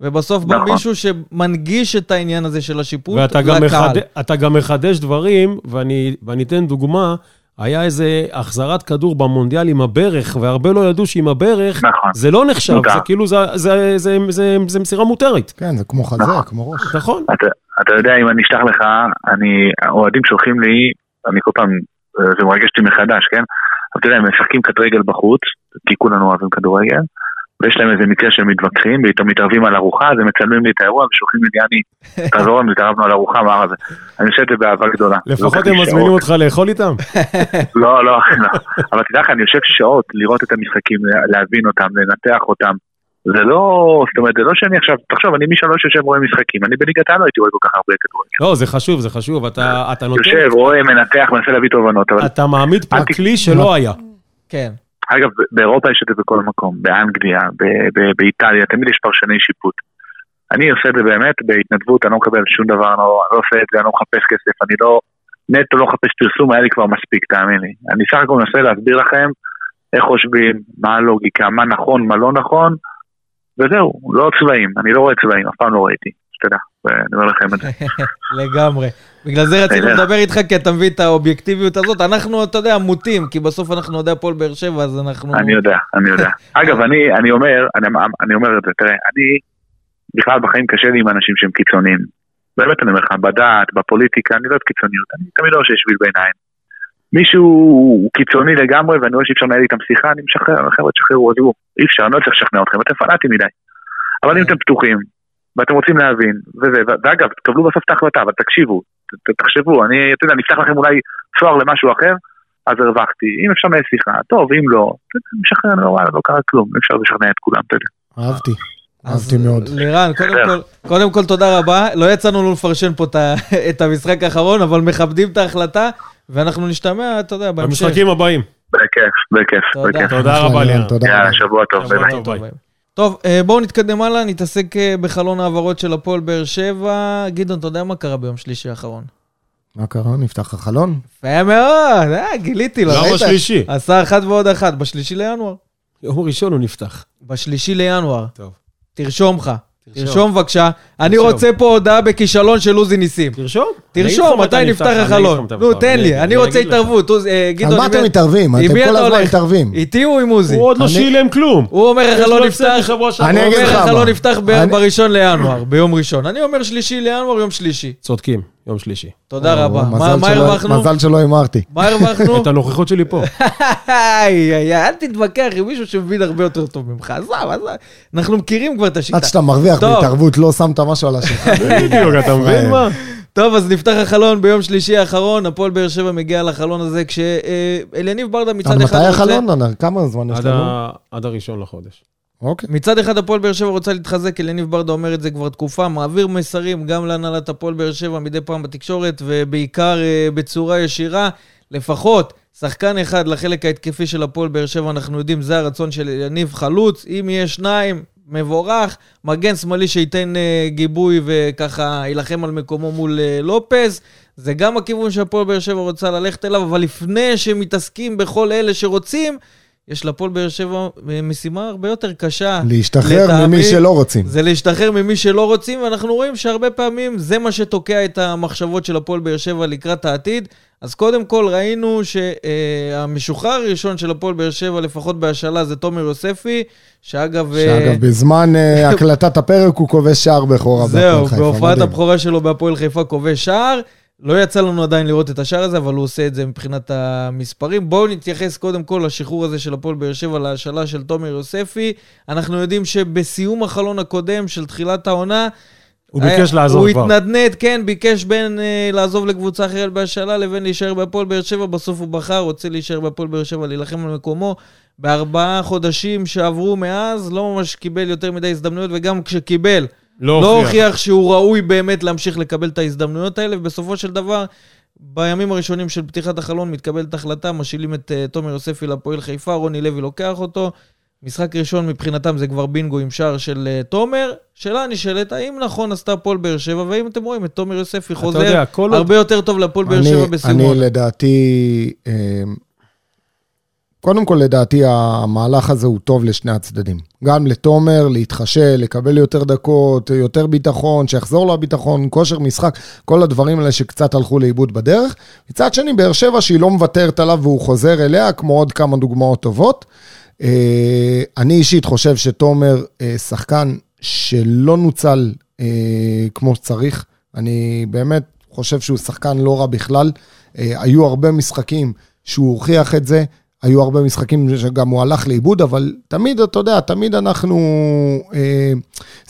ובסוף בא נכון. מישהו שמנגיש את העניין הזה של השיפוט ואתה גם, לקהל. מחד... אתה גם מחדש דברים, ואני, ואני אתן דוגמה, היה איזה החזרת כדור במונדיאל עם הברך, והרבה לא ידעו שעם הברך נכון. זה לא נחשב, מותר. זה כאילו, זה, זה, זה, זה, זה מסירה מותרת. כן, זה כמו חזה, נכון. כמו ראש. נכון. אתה, אתה יודע, אם אני אשלח לך, אני, האוהדים שולחים לי, אני כל פעם, אה, זה מרגש אותי מחדש, כן? אבל אתה יודע, הם משחקים כדורגל בחוץ, כי כולנו אוהבים כדורגל, ויש להם איזה מקרה שהם מתווכחים, ואיתם מתערבים על ארוחה, אז הם מצלמים לי את האירוע ושולחים לי, יעני, תעזור לנו, התערבנו על ארוחה, מה זה? אני עושה את זה באהבה גדולה. לפחות הם מזמינים. אותך לאכול איתם. לא, לא, לא. אבל תדע לך, אני יושב שעות לראות את המשחקים, להבין אותם, לנתח אותם. זה לא, זאת אומרת, זה לא שאני עכשיו, תחשוב, אני משלוש יושב רואה משחקים, אני בליגת העל לא הייתי רואה כל כך הרבה כדורגל. לא, זה חשוב, זה חשוב, אתה אתה נותן... יושב, רואה, מנתח, מנסה להביא תובנות, אבל אתה מעמיד פה כלי שלא היה. כן. אגב, באירופה יש את זה בכל מקום, באנגליה, באיטליה, תמיד יש פרשני שיפוט. אני עושה את זה באמת בהתנדבות, אני לא מקבל שום דבר, לא, אני לא עושה את זה, אני לא מחפש כסף, אני לא, נטו לא מחפש פרסום, היה לי כבר מספיק, תאמין לי. אני סך הכל מנסה להסביר לכם איך חושבים, מה הלוגיקה, מה נכון, מה לא נכון, וזהו, לא צבעים, אני לא רואה צבעים, אף פעם לא ראיתי, שתדע, ואני אומר לכם את זה. לגמרי. בגלל זה רצינו בסדר. לדבר איתך, כי אתה מביא את האובייקטיביות הזאת. אנחנו, אתה יודע, מוטים, כי בסוף אנחנו אוהדי הפועל באר שבע, אז אנחנו... אני יודע, אני יודע. אגב, אני, אני אומר, אני, אני אומר את זה, תראה, אני, בכלל בחיים קשה לי עם אנשים שהם קיצוניים. באמת אני אומר לך, בדת, בפוליטיקה, אני לא אוהב קיצוניות, אני תמיד רואה שיש שביל ביניים. מישהו הוא קיצוני לגמרי, ואני רואה שאי אפשר לנהל איתם שיחה, אני משחרר, חבר'ה תשחררו, עזבו, אי אפשר, אני לא צריך לשכנע אתכם, אתם פנאטים מדי. אבל אם אתם פתוחים, ואתם רוצים להבין, וזה, ואגב, תקבלו בסוף את ההחלטה, אבל תקשיבו, ת- תחשבו, אני, אתה יודע, אני אפתח לכם אולי צוהר למשהו אחר, אז הרווחתי. אם אפשר לנהל שיחה, טוב, אם לא, משחרר, לא, וואלה, לא קרה כלום, אפשר לשכנע את כולם, אתה יודע. אהבתי. אהבתי מאוד. לירן, קודם. כל, קודם כל תודה רבה. לא יצאנו לנו לפרשן פה את המשחק האחרון, אבל מכבדים את ההחלטה, ואנחנו נשתמע, אתה יודע, בהמשך. במשחקים הבאים. בכיף, בכיף, תודה. בכיף. תודה רבה, לירן. תודה רבה. שבוע טוב, ביי. טוב. אה, בואו נתקדם הלאה, נתעסק אה, בחלון העברות של הפועל באר שבע. גדעון, אתה יודע מה קרה ביום שלישי האחרון? מה קרה? נפתח החלון? יפה מאוד, אה, גיליתי לו. גם ראית? בשלישי. עשה אחת ועוד אחת, בשלישי לינואר. יום ראשון הוא נפתח. בשלישי לינואר. טוב. תרשום לך. תרשום. תרשום בבקשה. אני. רוצה פה הודעה בכישלון של עוזי ניסים. תרשום. תרשום, מתי נפתח החלון. נו, תן לי, אני רוצה התערבות. אה, על גדעון, מה עם אתם מתערבים? אתם כל הזמן? מתערבים. איתי או עם עוזי? הוא עוד לא שילם כלום. הוא אומר החלון לו הפסד נפתח. אני הוא אגיד אומר לך החלון מה. נפתח ב- אני- בראשון לינואר, ביום ראשון. אני אומר שלישי לינואר, יום שלישי. צודקים, יום שלישי. תודה רבה. מזל מה מה שלא- הרווחנו? מזל שלא הימרתי. מה הרווחנו? את הנוכחות שלי פה. איי, איי, איי, אל תתווכח עם מישהו שמבין הרבה יותר טוב ממך. עזוב, עזוב. אנחנו מכירים כבר את השיטה. עד שאתה מרוויח. בהתערבות, לא שמת משהו על השולחן. בדיוק, אתה מבין מה? טוב, אז נפתח החלון ביום שלישי האחרון, הפועל באר שבע מגיע לחלון הזה כשאליניב ברדה מצד אחד מתי רוצה... החלון? ענר? כמה זמן יש לנו? עד הראשון לחודש. אוקיי. מצד אחד הפועל באר שבע רוצה להתחזק, אליניב ברדה אומר את זה כבר תקופה, מעביר מסרים גם להנהלת הפועל באר שבע מדי פעם בתקשורת, ובעיקר אה, בצורה ישירה. לפחות שחקן אחד לחלק ההתקפי של הפועל באר שבע, אנחנו יודעים, זה הרצון של אליניב חלוץ. אם יהיה שניים, מבורך. מגן שמאלי שייתן אה, גיבוי וככה יילחם על מקומו מול אה, לופז. זה גם הכיוון שהפועל באר שבע רוצה ללכת אליו, אבל לפני שמתעסקים בכל אלה שרוצים, יש לפועל באר שבע אה, משימה הרבה יותר קשה. להשתחרר לטעמי, ממי שלא רוצים. זה להשתחרר ממי שלא רוצים, ואנחנו רואים שהרבה פעמים זה מה שתוקע את המחשבות של הפועל באר שבע לקראת העתיד. אז קודם כל ראינו שהמשוחרר הראשון של הפועל באר שבע, לפחות בהשאלה, זה תומר יוספי, שאגב... אה, שאגב, בזמן אה, הקלטת הפרק הוא כובש שער בכורה זהו. בהופעת. הבכורה שלו בהפועל חיפה כובש שער. לא יצא לנו עדיין לראות את השער הזה, אבל הוא עושה את זה מבחינת המספרים. בואו נתייחס קודם כל לשחרור הזה של הפועל באר שבע, להשאלה של תומר יוספי. אנחנו יודעים שבסיום החלון הקודם של תחילת העונה, הוא ביקש היה- לעזוב הוא כבר. התנדנד, כן, ביקש בין אה, לעזוב לקבוצה אחרת בהשאלה לבין להישאר בהפועל באר שבע. בסוף הוא בחר, רוצה להישאר בהפועל באר שבע, להילחם על מקומו. בארבעה חודשים שעברו מאז, לא ממש קיבל יותר מדי הזדמנויות, וגם כשקיבל, לא לא הוכיח. הוכיח שהוא ראוי באמת להמשיך לקבל את ההזדמנויות האלה, ובסופו של דבר, בימים הראשונים של פתיחת החלון מתקבלת החלטה, משאילים את uh, תומר יוספי לפועל חיפה, רוני לוי לוקח אותו. משחק ראשון מבחינתם זה כבר בינגו עם שער של uh, תומר. שאלה נשאלת, האם נכון עשתה הפועל באר שבע, והאם אתם רואים את תומר יוספי חוזר יודע, כל עוד- הרבה יותר טוב לפועל באר שבע בסיום אני? לדעתי, אה, קודם כל לדעתי המהלך הזה הוא טוב לשני הצדדים. גם לתומר, להתחשל, לקבל יותר דקות, יותר ביטחון, שיחזור לו הביטחון, כושר משחק, כל הדברים האלה שקצת הלכו לאיבוד בדרך. מצד שני, באר שבע שהיא לא מוותרת עליו והוא חוזר אליה, כמו עוד כמה דוגמאות טובות. אה, אני אישית חושב שתומר אה, שחקן שלא נוצל אה, כמו שצריך. אני באמת חושב שהוא שחקן לא רע בכלל. היו הרבה משחקים שהוא הוכיח את זה, היו הרבה משחקים שגם הוא הלך לאיבוד, אבל תמיד, אתה יודע, תמיד אנחנו אה,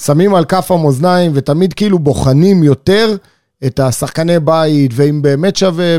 שמים על כף המאזניים ותמיד כאילו בוחנים יותר את השחקני בית, ואם באמת שווה,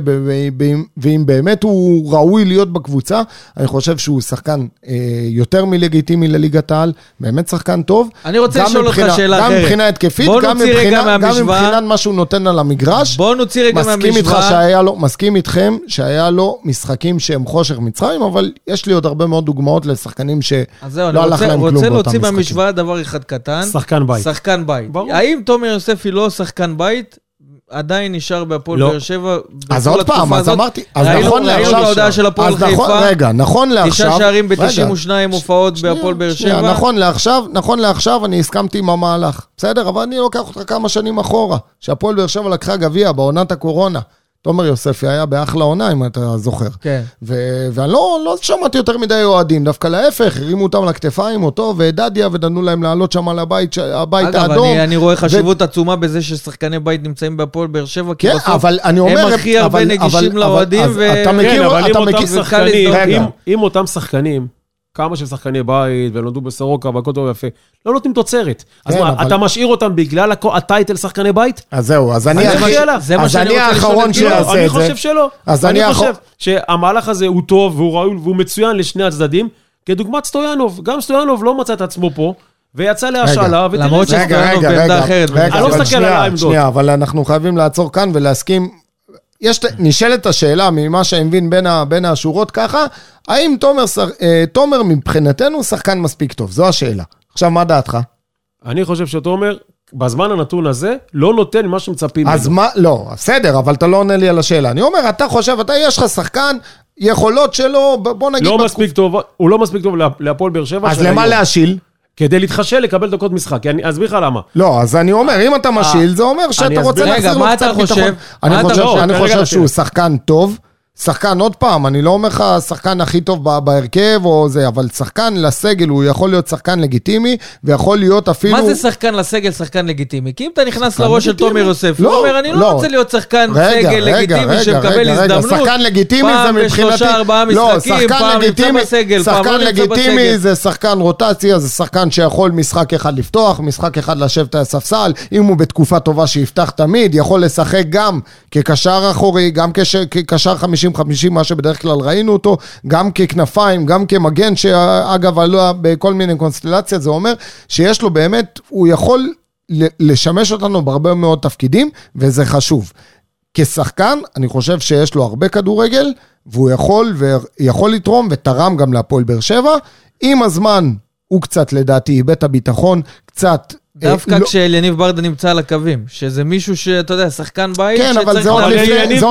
ואם, ואם באמת הוא ראוי להיות בקבוצה, אני חושב שהוא שחקן אה, יותר מלגיטימי לליגת העל, באמת שחקן טוב. אני רוצה גם לשאול אותך שאלה גם אחרת. מבחינה התקפית, בוא גם מבחינה, גם מהמשוואה- מבחינת מה שהוא נותן על המגרש. בואו נוציא רגע מסכים איתך מהמשוואה. שהיה לו, מסכים איתכם שהיה לו משחקים שהם חושך מצרים, אבל יש לי עוד הרבה מאוד דוגמאות לשחקנים שלא אז זהו, אני הלך רוצה, להם כלום רוצה באותם להוציא משחקים. מהמשוואה דבר אחד קטן. שחקן בית. שחקן בית. ברור. האם תומר יוספי לא שחקן בית? עדיין נשאר בהפועל לא. באר שבע. אז עוד פעם, אז הזאת? אמרתי, אז ראינו- נכון ראינו לעכשיו... את ההודעה של הפועל נכון- חיפה. רגע, נכון לעכשיו... תשעה שערים רגע, ב-92 הופעות בהפועל באר שבע. נכון לעכשיו, נכון לעכשיו, אני הסכמתי עם המהלך. בסדר, אבל אני לוקח אותך כמה שנים אחורה. שהפועל באר שבע לקחה גביע בעונת הקורונה. תומר יוספי היה באחלה עונה, אם אתה זוכר. כן. ו- ואני לא, לא שמעתי יותר מדי אוהדים, דווקא להפך, הרימו אותם לכתפיים, אותו ואת דדיה, ונתנו להם לעלות שם לבית ש- הבית אגב, האדום. אני, אני רואה חשיבות עצומה בזה ששחקני בית נמצאים בהפועל באר שבע, כי כן, בסוף אבל אני אומר... הם הכי הרבה אבל- נגישים לאוהדים, ו- כן, אבל אם אתה אותם. שחקנים, רגע. אם- אם אותם שחקנים, כמה של שחקני בית, ונולדו בסורוקה והכל טוב ויפה, לא נותנים תוצרת. אז כן, מה, אבל- אתה משאיר אותם בגלל הכ- הטייטל שחקני בית? אז זהו, אז אני... אני אז שאני אני רוצה לשאול האחרון את גיל. שיעשה אני את זה. חושב שלא. אז אני אני חושב שהמהלך הזה הוא טוב והוא ראוי והוא מצוין לשני הצדדים. כדוגמת סטויאנוב, גם סטויאנוב לא מצא את עצמו פה, ויצא להשאלה, ותראה למרות את זה. ש- סטויאנוב בעמדה אחרת. רגע, אני לא מסתכל על שנייה, העמדות. שנייה, אבל אנחנו חייבים לעצור כאן ולהסכים. יש, נשאלת השאלה, ממה שאני מבין בין, ה, בין השורות ככה, האם תומר, אה, תומר מבחינתנו שחקן מספיק טוב? זו השאלה. עכשיו, מה דעתך? אני חושב שתומר, בזמן הנתון הזה, לא נותן מה שמצפים אז ממנו. מה, לא, בסדר, אבל אתה לא עונה לי על השאלה. אני אומר, אתה חושב, אתה, יש לך שחקן, יכולות שלו, בוא נגיד... לא בתקופ- מספיק טוב, הוא לא מספיק טוב לה- להפועל באר שבע. אז למה. להשיל? כדי להתחשל, לקבל דקות משחק. כי אני אסביר לך למה. לא, אז אני אומר, אם אתה משיל, זה אומר שאתה. רוצה רגע, להחזיר לו קצת אתה ביטחון. חושב? אני מה אתה חושב? אני רגע, חושב רגע, שהוא. שחקן טוב. שחקן, עוד פעם, אני לא אומר לך שחקן הכי טוב בהרכב או זה, אבל שחקן לסגל, הוא יכול להיות שחקן לגיטימי, ויכול להיות אפילו... מה זה שחקן לסגל, שחקן לגיטימי? כי אם אתה נכנס שחקן לראש של. תומר יוסף, לא, הוא אומר, אני לא לא. רוצה להיות שחקן רגע, סגל רגע, לגיטימי רגע, שמקבל רגע, הזדמנות. שחקן לגיטימי פעם זה מבחינתי... בשלושה, ארבעה לא, משחקים, שחקן פעם נמצא לגיטימי, בסגל, פעם שחקן לא נמצא לגיטימי בסגל. זה שחקן רוטציה, זה שחקן שיכול משחק אחד לפתוח, משחק אחד לשבת על הספסל, אם הוא בתקופה טובה שיפתח תמיד, יכול לשחק גם כקשר אחורי, גם כש- כקשר 50-50, מה שבדרך כלל ראינו אותו, גם ככנפיים, גם כמגן, שאגב עלו בכל מיני קונסטלציות, זה אומר שיש לו באמת, הוא יכול לשמש אותנו בהרבה מאוד תפקידים, וזה חשוב. כשחקן, אני חושב שיש לו הרבה כדורגל, והוא יכול, ויכול לתרום, ותרם גם להפועל באר שבע. עם הזמן, הוא קצת, לדעתי, איבד את הביטחון, קצת... דווקא אה, לא- כשאליניב ברדה נמצא על הקווים, שזה מישהו שאתה יודע, שחקן בית, כן, אבל זה עוד לפני, אליניב, זה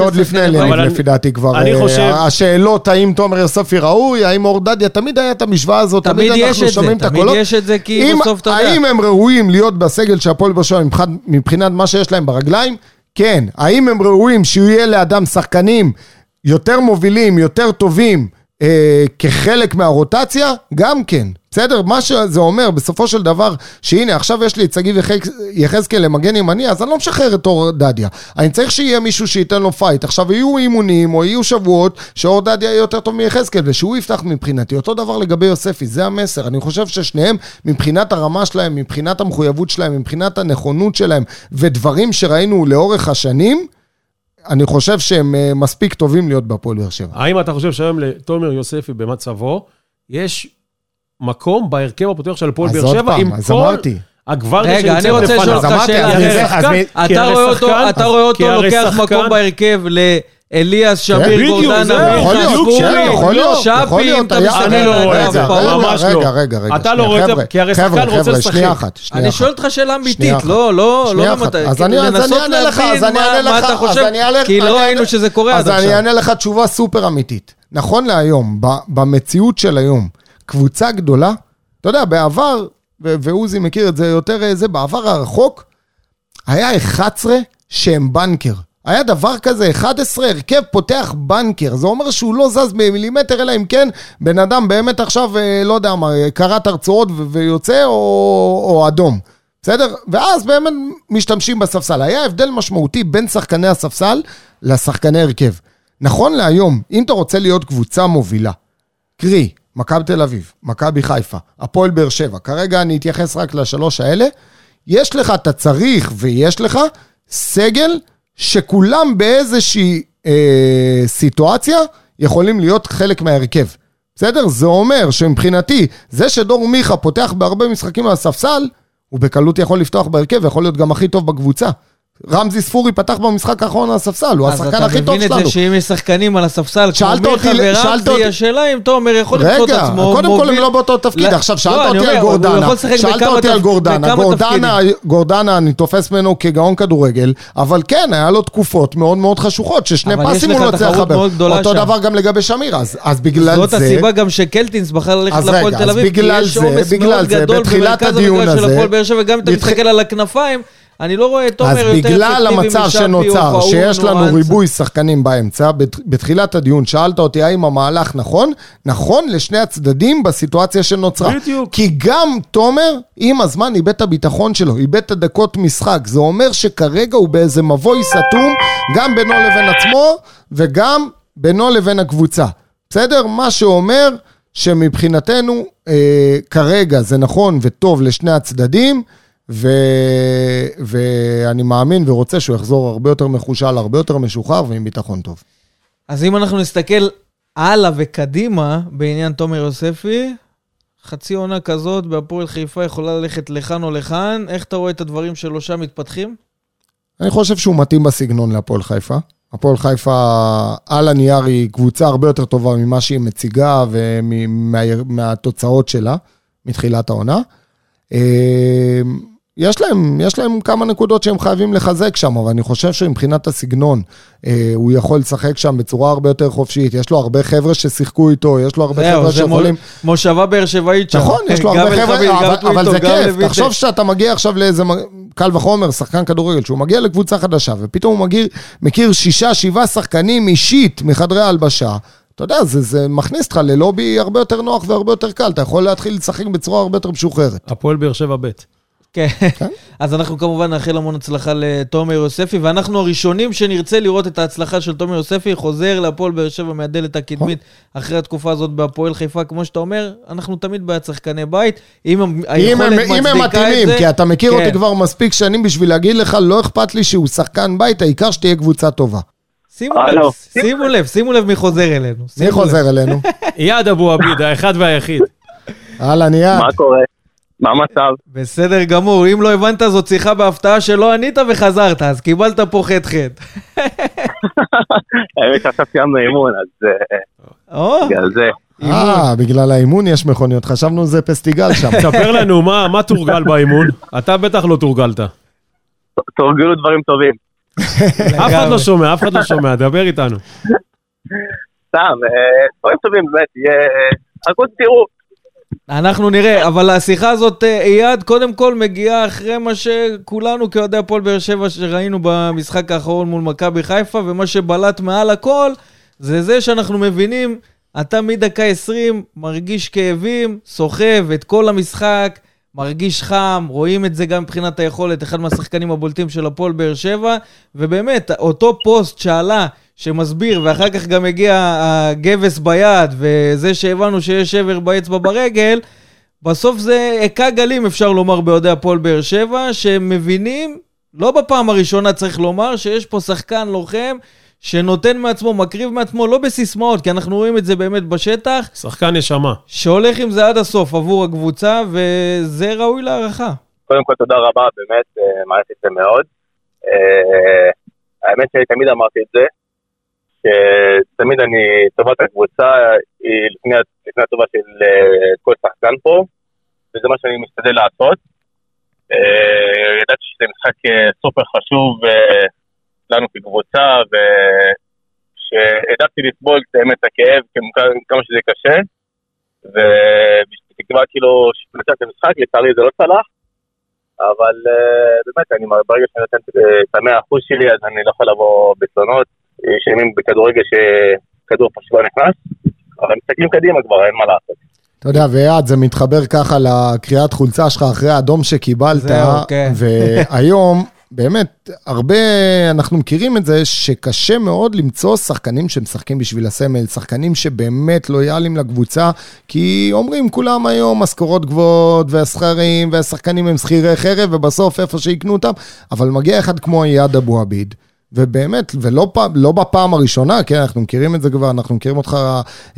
עוד לפני אליניב, לפי דעתי כבר. אני אה, חושב- השאלות, האם תומר יוספי ראוי, האם אור דדיה, תמיד היה את המשוואה הזאת, תמיד תמיד יש אנחנו את זה, שומעים את תמיד הקולות. יש את זה, כי אם- בסוף אתה יודע. האם הם ראויים להיות בסגל של הפועל מבחינת- מבחינת מה שיש להם ברגליים? כן. האם הם ראויים שיהיה לאדם שחקנים יותר מובילים, יותר טובים, אה, כחלק מהרוטציה? גם כן. בסדר? מה שזה אומר, בסופו של דבר, שהנה, עכשיו יש לי את שגיב יחז- יחזקאל למגן ימני, אז אני לא משחרר את אור דדיה. אני צריך שיהיה מישהו שייתן לו fight. עכשיו, יהיו אימונים, או יהיו שבועות, שאור דדיה יהיה יותר טוב מיחזקאל, ושהוא יפתח מבחינתי. אותו דבר לגבי יוספי, זה המסר. אני חושב ששניהם, מבחינת הרמה שלהם, מבחינת המחויבות שלהם, מבחינת הנכונות שלהם, ודברים שראינו לאורך השנים, אני חושב שהם אה, מספיק טובים להיות בהפועל באר שבע. האם אתה חושב שהיום לתומר יוספי במצבו, יש מקום בהרכב הפותח של הפועל אז באר שבע, פעם, עם אז כל אמרתי. הגוורדיה רגע, אני רוצה לשאול אז אותך שאלה אז אז אתה רואה אותו, לוקח מקום בהרכב לאליאס, ספורי, כן, יכול להיות, יכול שפי, אם אתה מסתכל אני לא על רואה הקו, את זה, ברור. ממש רגע, לא. רגע, רגע, אתה שנייה, לא רואה את זה, כי הרי שחקן רוצה חבר'ה, לשחק. שנייה אחת, שנייה אני אחת. שואל אותך שאלה אמיתית. לא, לא, לא. ממתי, אז אני- אני אענה לך, אז אני אענה מה לך, אתה אז חושב, אני אענה- כי אני לא ראינו שזה קורה עד אז אני עכשיו. אענה לך תשובה סופר אמיתית. נכון להיום, ב- במציאות של היום, קבוצה גדולה, אתה יודע, בעבר, ו- ועוזי מכיר את זה יותר, אה, זה, בעבר הרחוק, היה 11 שהם בנקר. היה דבר כזה, 11 הרכב פותח בנקר, זה אומר שהוא לא זז במילימטר, אלא אם כן בן אדם באמת עכשיו, אה, לא יודע מה, קראת הרצאות ו- ויוצא, או, או אדום. בסדר? ואז באמת משתמשים בספסל. היה הבדל משמעותי בין שחקני הספסל לשחקני הרכב. נכון להיום, אם אתה רוצה להיות קבוצה מובילה, קרי, מכבי תל אביב, מכבי חיפה, הפועל באר שבע, כרגע אני אתייחס רק לשלוש האלה, יש לך, אתה צריך ויש לך סגל שכולם באיזושהי אה, סיטואציה יכולים להיות חלק מההרכב. בסדר? זה אומר שמבחינתי, זה שדור מיכה פותח בהרבה משחקים על הספסל, הוא בקלות יכול לפתוח בהרכב, ויכול להיות גם הכי טוב בקבוצה. רמזי ספורי פתח במשחק האחרון על הספסל, הוא השחקן הכי טוב אז אתה מבין שלנו. את זה שאם יש שחקנים על הספסל, כמו מיכה ורמזי, השאלה אם תומר יכול למצוא את רגע, עצמו קודם כל הם לא באותו תפקיד. לא, עכשיו, לא, שאלת אותי על גורדנה. שאלת אותי על גורדנה. גורדנה, אני תופס ממנו כגאון כדורגל, אבל כן, היה לו תקופות מאוד מאוד חשוכות, ששני פסים הוא לא תחרות לחבר. אותו. דבר גם לגבי שמיר, אז בגלל זאת זה... הסיבה גם שקלטינס בחר ללכת רגע, תל אביב, כי יש עומס מאוד גדול בתחילת במרכז הדיון המגרש של הזה- הפועל באר שבע, וגם אם אתה בתח- מסתכל על הכנפיים, אני לא רואה את תומר אז יותר אפקטיבי בגלל המצב משאפי שנוצר, או שיש פאון או לנו. ריבוי שחקנים באמצע, בת- בתחילת הדיון שאלת אותי האם המהלך נכון, נכון לשני הצדדים בסיטואציה שנוצרה. בדיוק. כי גם תומר, עם הזמן איבד את הביטחון שלו, איבד את הדקות משחק. זה אומר שכרגע הוא באיזה מבוי סתום, גם בינו לבין עצמו, וגם בינו לבין הקבוצה. בסדר? מה שאומר שמבחינתנו, אה, כרגע זה נכון וטוב לשני הצדדים, ו... ואני מאמין ורוצה שהוא יחזור הרבה יותר מחושל, הרבה יותר משוחרר ועם ביטחון טוב. אז אם אנחנו נסתכל הלאה וקדימה בעניין תומר יוספי, חצי עונה כזאת בהפועל חיפה יכולה ללכת לכאן או לכאן, איך אתה רואה את הדברים שלו שם מתפתחים? אני חושב שהוא מתאים בסגנון להפועל חיפה. הפועל חיפה על הנייר היא קבוצה הרבה יותר טובה ממה שהיא מציגה ומהתוצאות שלה מתחילת העונה. יש להם, יש להם כמה נקודות שהם חייבים לחזק שם, אבל אני חושב שמבחינת הסגנון, אה, הוא יכול לשחק שם בצורה הרבה יותר חופשית. יש לו הרבה חבר'ה ששיחקו איתו, יש לו הרבה זהו, חבר'ה זה שיכולים... מול- מושבה באר שבעית שם. נכון, יש לו הרבה חבר'ה, גם אבל, אבל טוויטו, זה כיף. תחשוב שאתה מגיע עכשיו לאיזה קל וחומר, שחקן כדורגל, שהוא מגיע לקבוצה חדשה, ופתאום הוא מגיע, מכיר שישה, שבעה שחקנים אישית מחדרי ההלבשה. אתה יודע, זה, זה מכניס אותך ללובי הרבה יותר נוח והרבה יותר קל. אתה יכול להתחיל לשחק בצורה הרבה יותר משוחררת. הפועל באר שבע ב'. כן. אז אנחנו כמובן נאחל המון הצלחה לתומר יוספי, ואנחנו הראשונים שנרצה לראות את ההצלחה של תומר יוספי, חוזר להפועל באר שבע מהדלת הקדמית אחרי התקופה הזאת בהפועל חיפה, כמו שאתה אומר, אנחנו תמיד בעד שחקני בית, אם אם היכולת הם, אם הם מצדיקה את מתאימים, זה... כי אתה מכיר כן. אותי כבר מספיק שנים בשביל להגיד לך, לא אכפת לי שהוא שחקן בית, העיקר שתהיה קבוצה טובה. שימו לב, הלו. שימו לב, שימו לב מי חוזר אלינו. מי. חוזר אלינו? אייד אבו עביד, האחד והיחיד. אהלן, יד. מה קורה? מה המצב? בסדר גמור, אם לא הבנת זאת שיחה בהפתעה שלא ענית וחזרת, אז קיבלת פה חטא חטא. האמת שעכשיו סיימנו אימון, אז אה, או, בגלל זה. אה, בגלל האימון יש מכוניות, חשבנו זה פסטיגל שם. ספר לנו, מה מה תורגל באימון? אתה בטח לא תורגלת. תורגלו דברים טובים. אף אחד לא שומע, אף אחד לא שומע, דבר איתנו. סתם, אה, דברים טובים, באמת, יהיה... אה, הכל תראו. אנחנו נראה, אבל השיחה הזאת, אה, אייד, קודם כל מגיעה אחרי מה שכולנו כאוהדי הפועל באר שבע שראינו במשחק האחרון מול מכבי חיפה, ומה שבלט מעל הכל, זה זה שאנחנו מבינים, אתה מדקה 20 מרגיש כאבים, סוחב את כל המשחק, מרגיש חם, רואים את זה גם מבחינת היכולת, אחד מהשחקנים הבולטים של הפועל באר שבע, ובאמת, אותו פוסט שעלה, שמסביר, ואחר כך גם הגיע הגבס ביד, וזה שהבנו שיש שבר באצבע ברגל, בסוף זה הכה גלים, אפשר לומר, באוהדי הפועל באר שבע, שמבינים, לא בפעם הראשונה צריך לומר, שיש פה שחקן לוחם שנותן מעצמו, מקריב מעצמו, לא בסיסמאות, כי אנחנו רואים את זה באמת בשטח, שחקן נשמה. שהולך עם זה עד הסוף עבור הקבוצה, וזה ראוי להערכה. קודם כל תודה רבה, באמת, אה, מעריך את זה מאוד. אה, האמת שתמיד אמרתי את זה, שתמיד אני, טובת הקבוצה היא לפני, לפני הטובה של אה, כל שחקן פה, וזה מה שאני משתדל לעשות. אה, ידעתי שזה משחק אה, סופר חשוב לנו כקבוצה, ושהעדפתי לסבול את הכאב כמה- שזה קשה, ובתקווה כאילו שנצח את המשחק, לצערי זה לא צלח. אבל באמת, אני, ברגע שאני נותן את המאה אחוז שלי, אז אני לא יכול לבוא בתלונות. יש ימים בכדורגל שכדור פשוט לא נכנס, אבל מסתכלים קדימה כבר, אין מה לעשות. אתה יודע, ויעד, זה מתחבר ככה לקריאת חולצה שלך אחרי האדום שקיבלת, זהו, כן. והיום, באמת, הרבה, אנחנו מכירים את זה שקשה מאוד למצוא שחקנים שמשחקים בשביל הסמל, שחקנים שבאמת לויאליים לקבוצה, כי אומרים כולם היום משכורות גבוהות, והשכרים, והשחקנים הם שכירי חרב, ובסוף איפה שיקנו אותם, אבל מגיע אחד כמו אייד אבו עביד. ובאמת, ולא פעם, לא בפעם הראשונה, כן, אנחנו מכירים את זה כבר, אנחנו מכירים אותך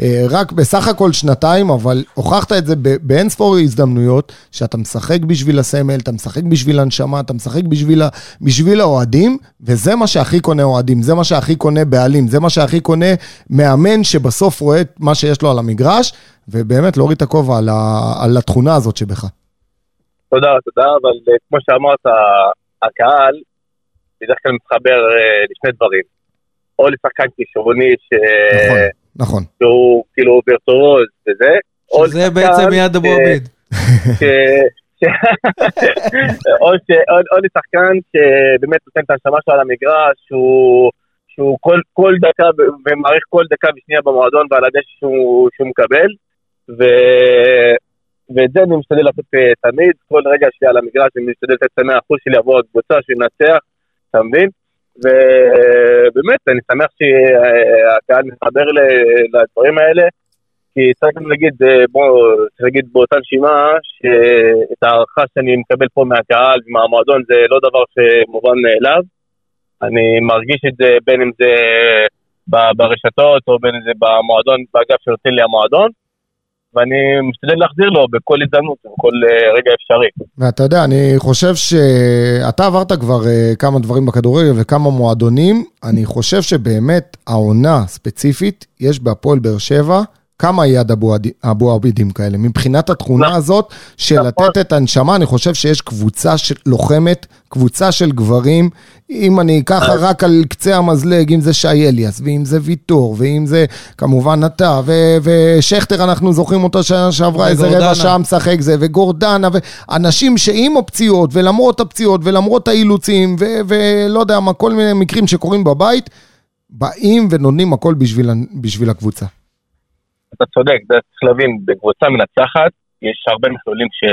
אה, רק בסך הכל שנתיים, אבל הוכחת את זה באין ספור הזדמנויות, שאתה משחק בשביל הסמל, אתה משחק בשביל הנשמה, אתה משחק בשביל, בשביל האוהדים, וזה מה שהכי קונה אוהדים, זה מה שהכי קונה בעלים, זה מה שהכי קונה מאמן שבסוף רואה את מה שיש לו על המגרש, ובאמת להוריד את הכובע על, על התכונה הזאת שבך. תודה, תודה, אבל אה, כמו שאמרת, הקהל בדרך כלל מתחבר אה, לשני דברים. או לשחקן כישרוני ש... נכון, נכון. שהוא כאילו וירטואוז וזה, שזה בעצם יד אבו עביד. או, ש... או, או לשחקן שבאמת נותן את הנשמה שלו על המגרש, שהוא, שהוא כל, כל דקה ומעריך כל דקה ושנייה במועדון ועל הדשא שהוא, שהוא מקבל. ו... ואת זה אני משתדל לעשות אה, תמיד, כל רגע שלי על המגרש אני משתדל לתת את המאה אחוז שלי עבור הקבוצה, שינצח, אתה מבין? ובאמת, אני שמח שהקהל מתחבר לדברים האלה, כי צריך גם להגיד, בוא, צריך להגיד באותה נשימה, שאת ההערכה שאני מקבל פה מהקהל ומהמועדון זה לא דבר שמובן מאליו. אני מרגיש את זה בין אם זה ברשתות או בין אם זה במועדון, באגף שנותן לי המועדון. ואני משתדל להחזיר לו בכל הזדמנות, בכל אה, רגע אפשרי. ואתה יודע, אני חושב שאתה עברת כבר אה, כמה דברים בכדורגל וכמה מועדונים, אני חושב שבאמת העונה ספציפית, יש בהפועל באר שבע כמה יד אבו עבידים כאלה. מבחינת התכונה נכון. הזאת של נכון. לתת את הנשמה, אני חושב שיש קבוצה של לוחמת, קבוצה של גברים. אם אני אקח רק על קצה המזלג, אם זה שי אליאס, ואם זה ויטור, ואם זה כמובן אתה, ושכטר, אנחנו זוכרים אותו שנה שעברה, איזה רבע שעה משחק זה, וגורדנה, ואנשים שעם הפציעות, ולמרות הפציעות, ולמרות האילוצים, ולא יודע מה, כל מיני מקרים שקורים בבית, באים ונותנים הכל בשביל, בשביל הקבוצה. אתה צודק, צריך להבין, בקבוצה מנצחת יש הרבה מכלולים ש...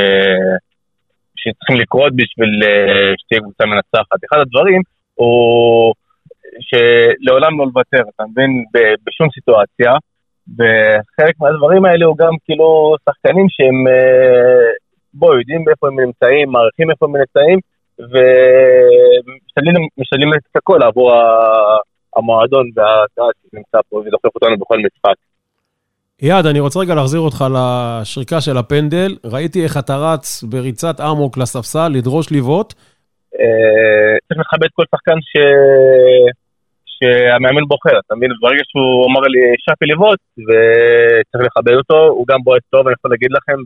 שצריכים לקרות בשביל אה, שתהיה קבוצה מנצחת. אחד הדברים הוא שלעולם לא לוותר, אתה מבין, בשום סיטואציה, וחלק מהדברים האלה הוא גם כאילו שחקנים שהם, אה, בוא, יודעים איפה הם נמצאים, מעריכים איפה הם נמצאים, ומשתדלים את הכל עבור המועדון והקהל שנמצא פה ודוחף אותנו בכל משחק. אייד, אני רוצה רגע להחזיר אותך לשריקה של הפנדל. ראיתי איך אתה רץ בריצת אמוק לספסל, לדרוש לבעוט. אה, צריך לכבד כל שחקן ש... שהמאמן בוחר, אתה מבין? ברגע שהוא אמר לי שפי לבעוט, וצריך לכבד אותו, הוא גם בועט טוב, אני יכול להגיד לכם,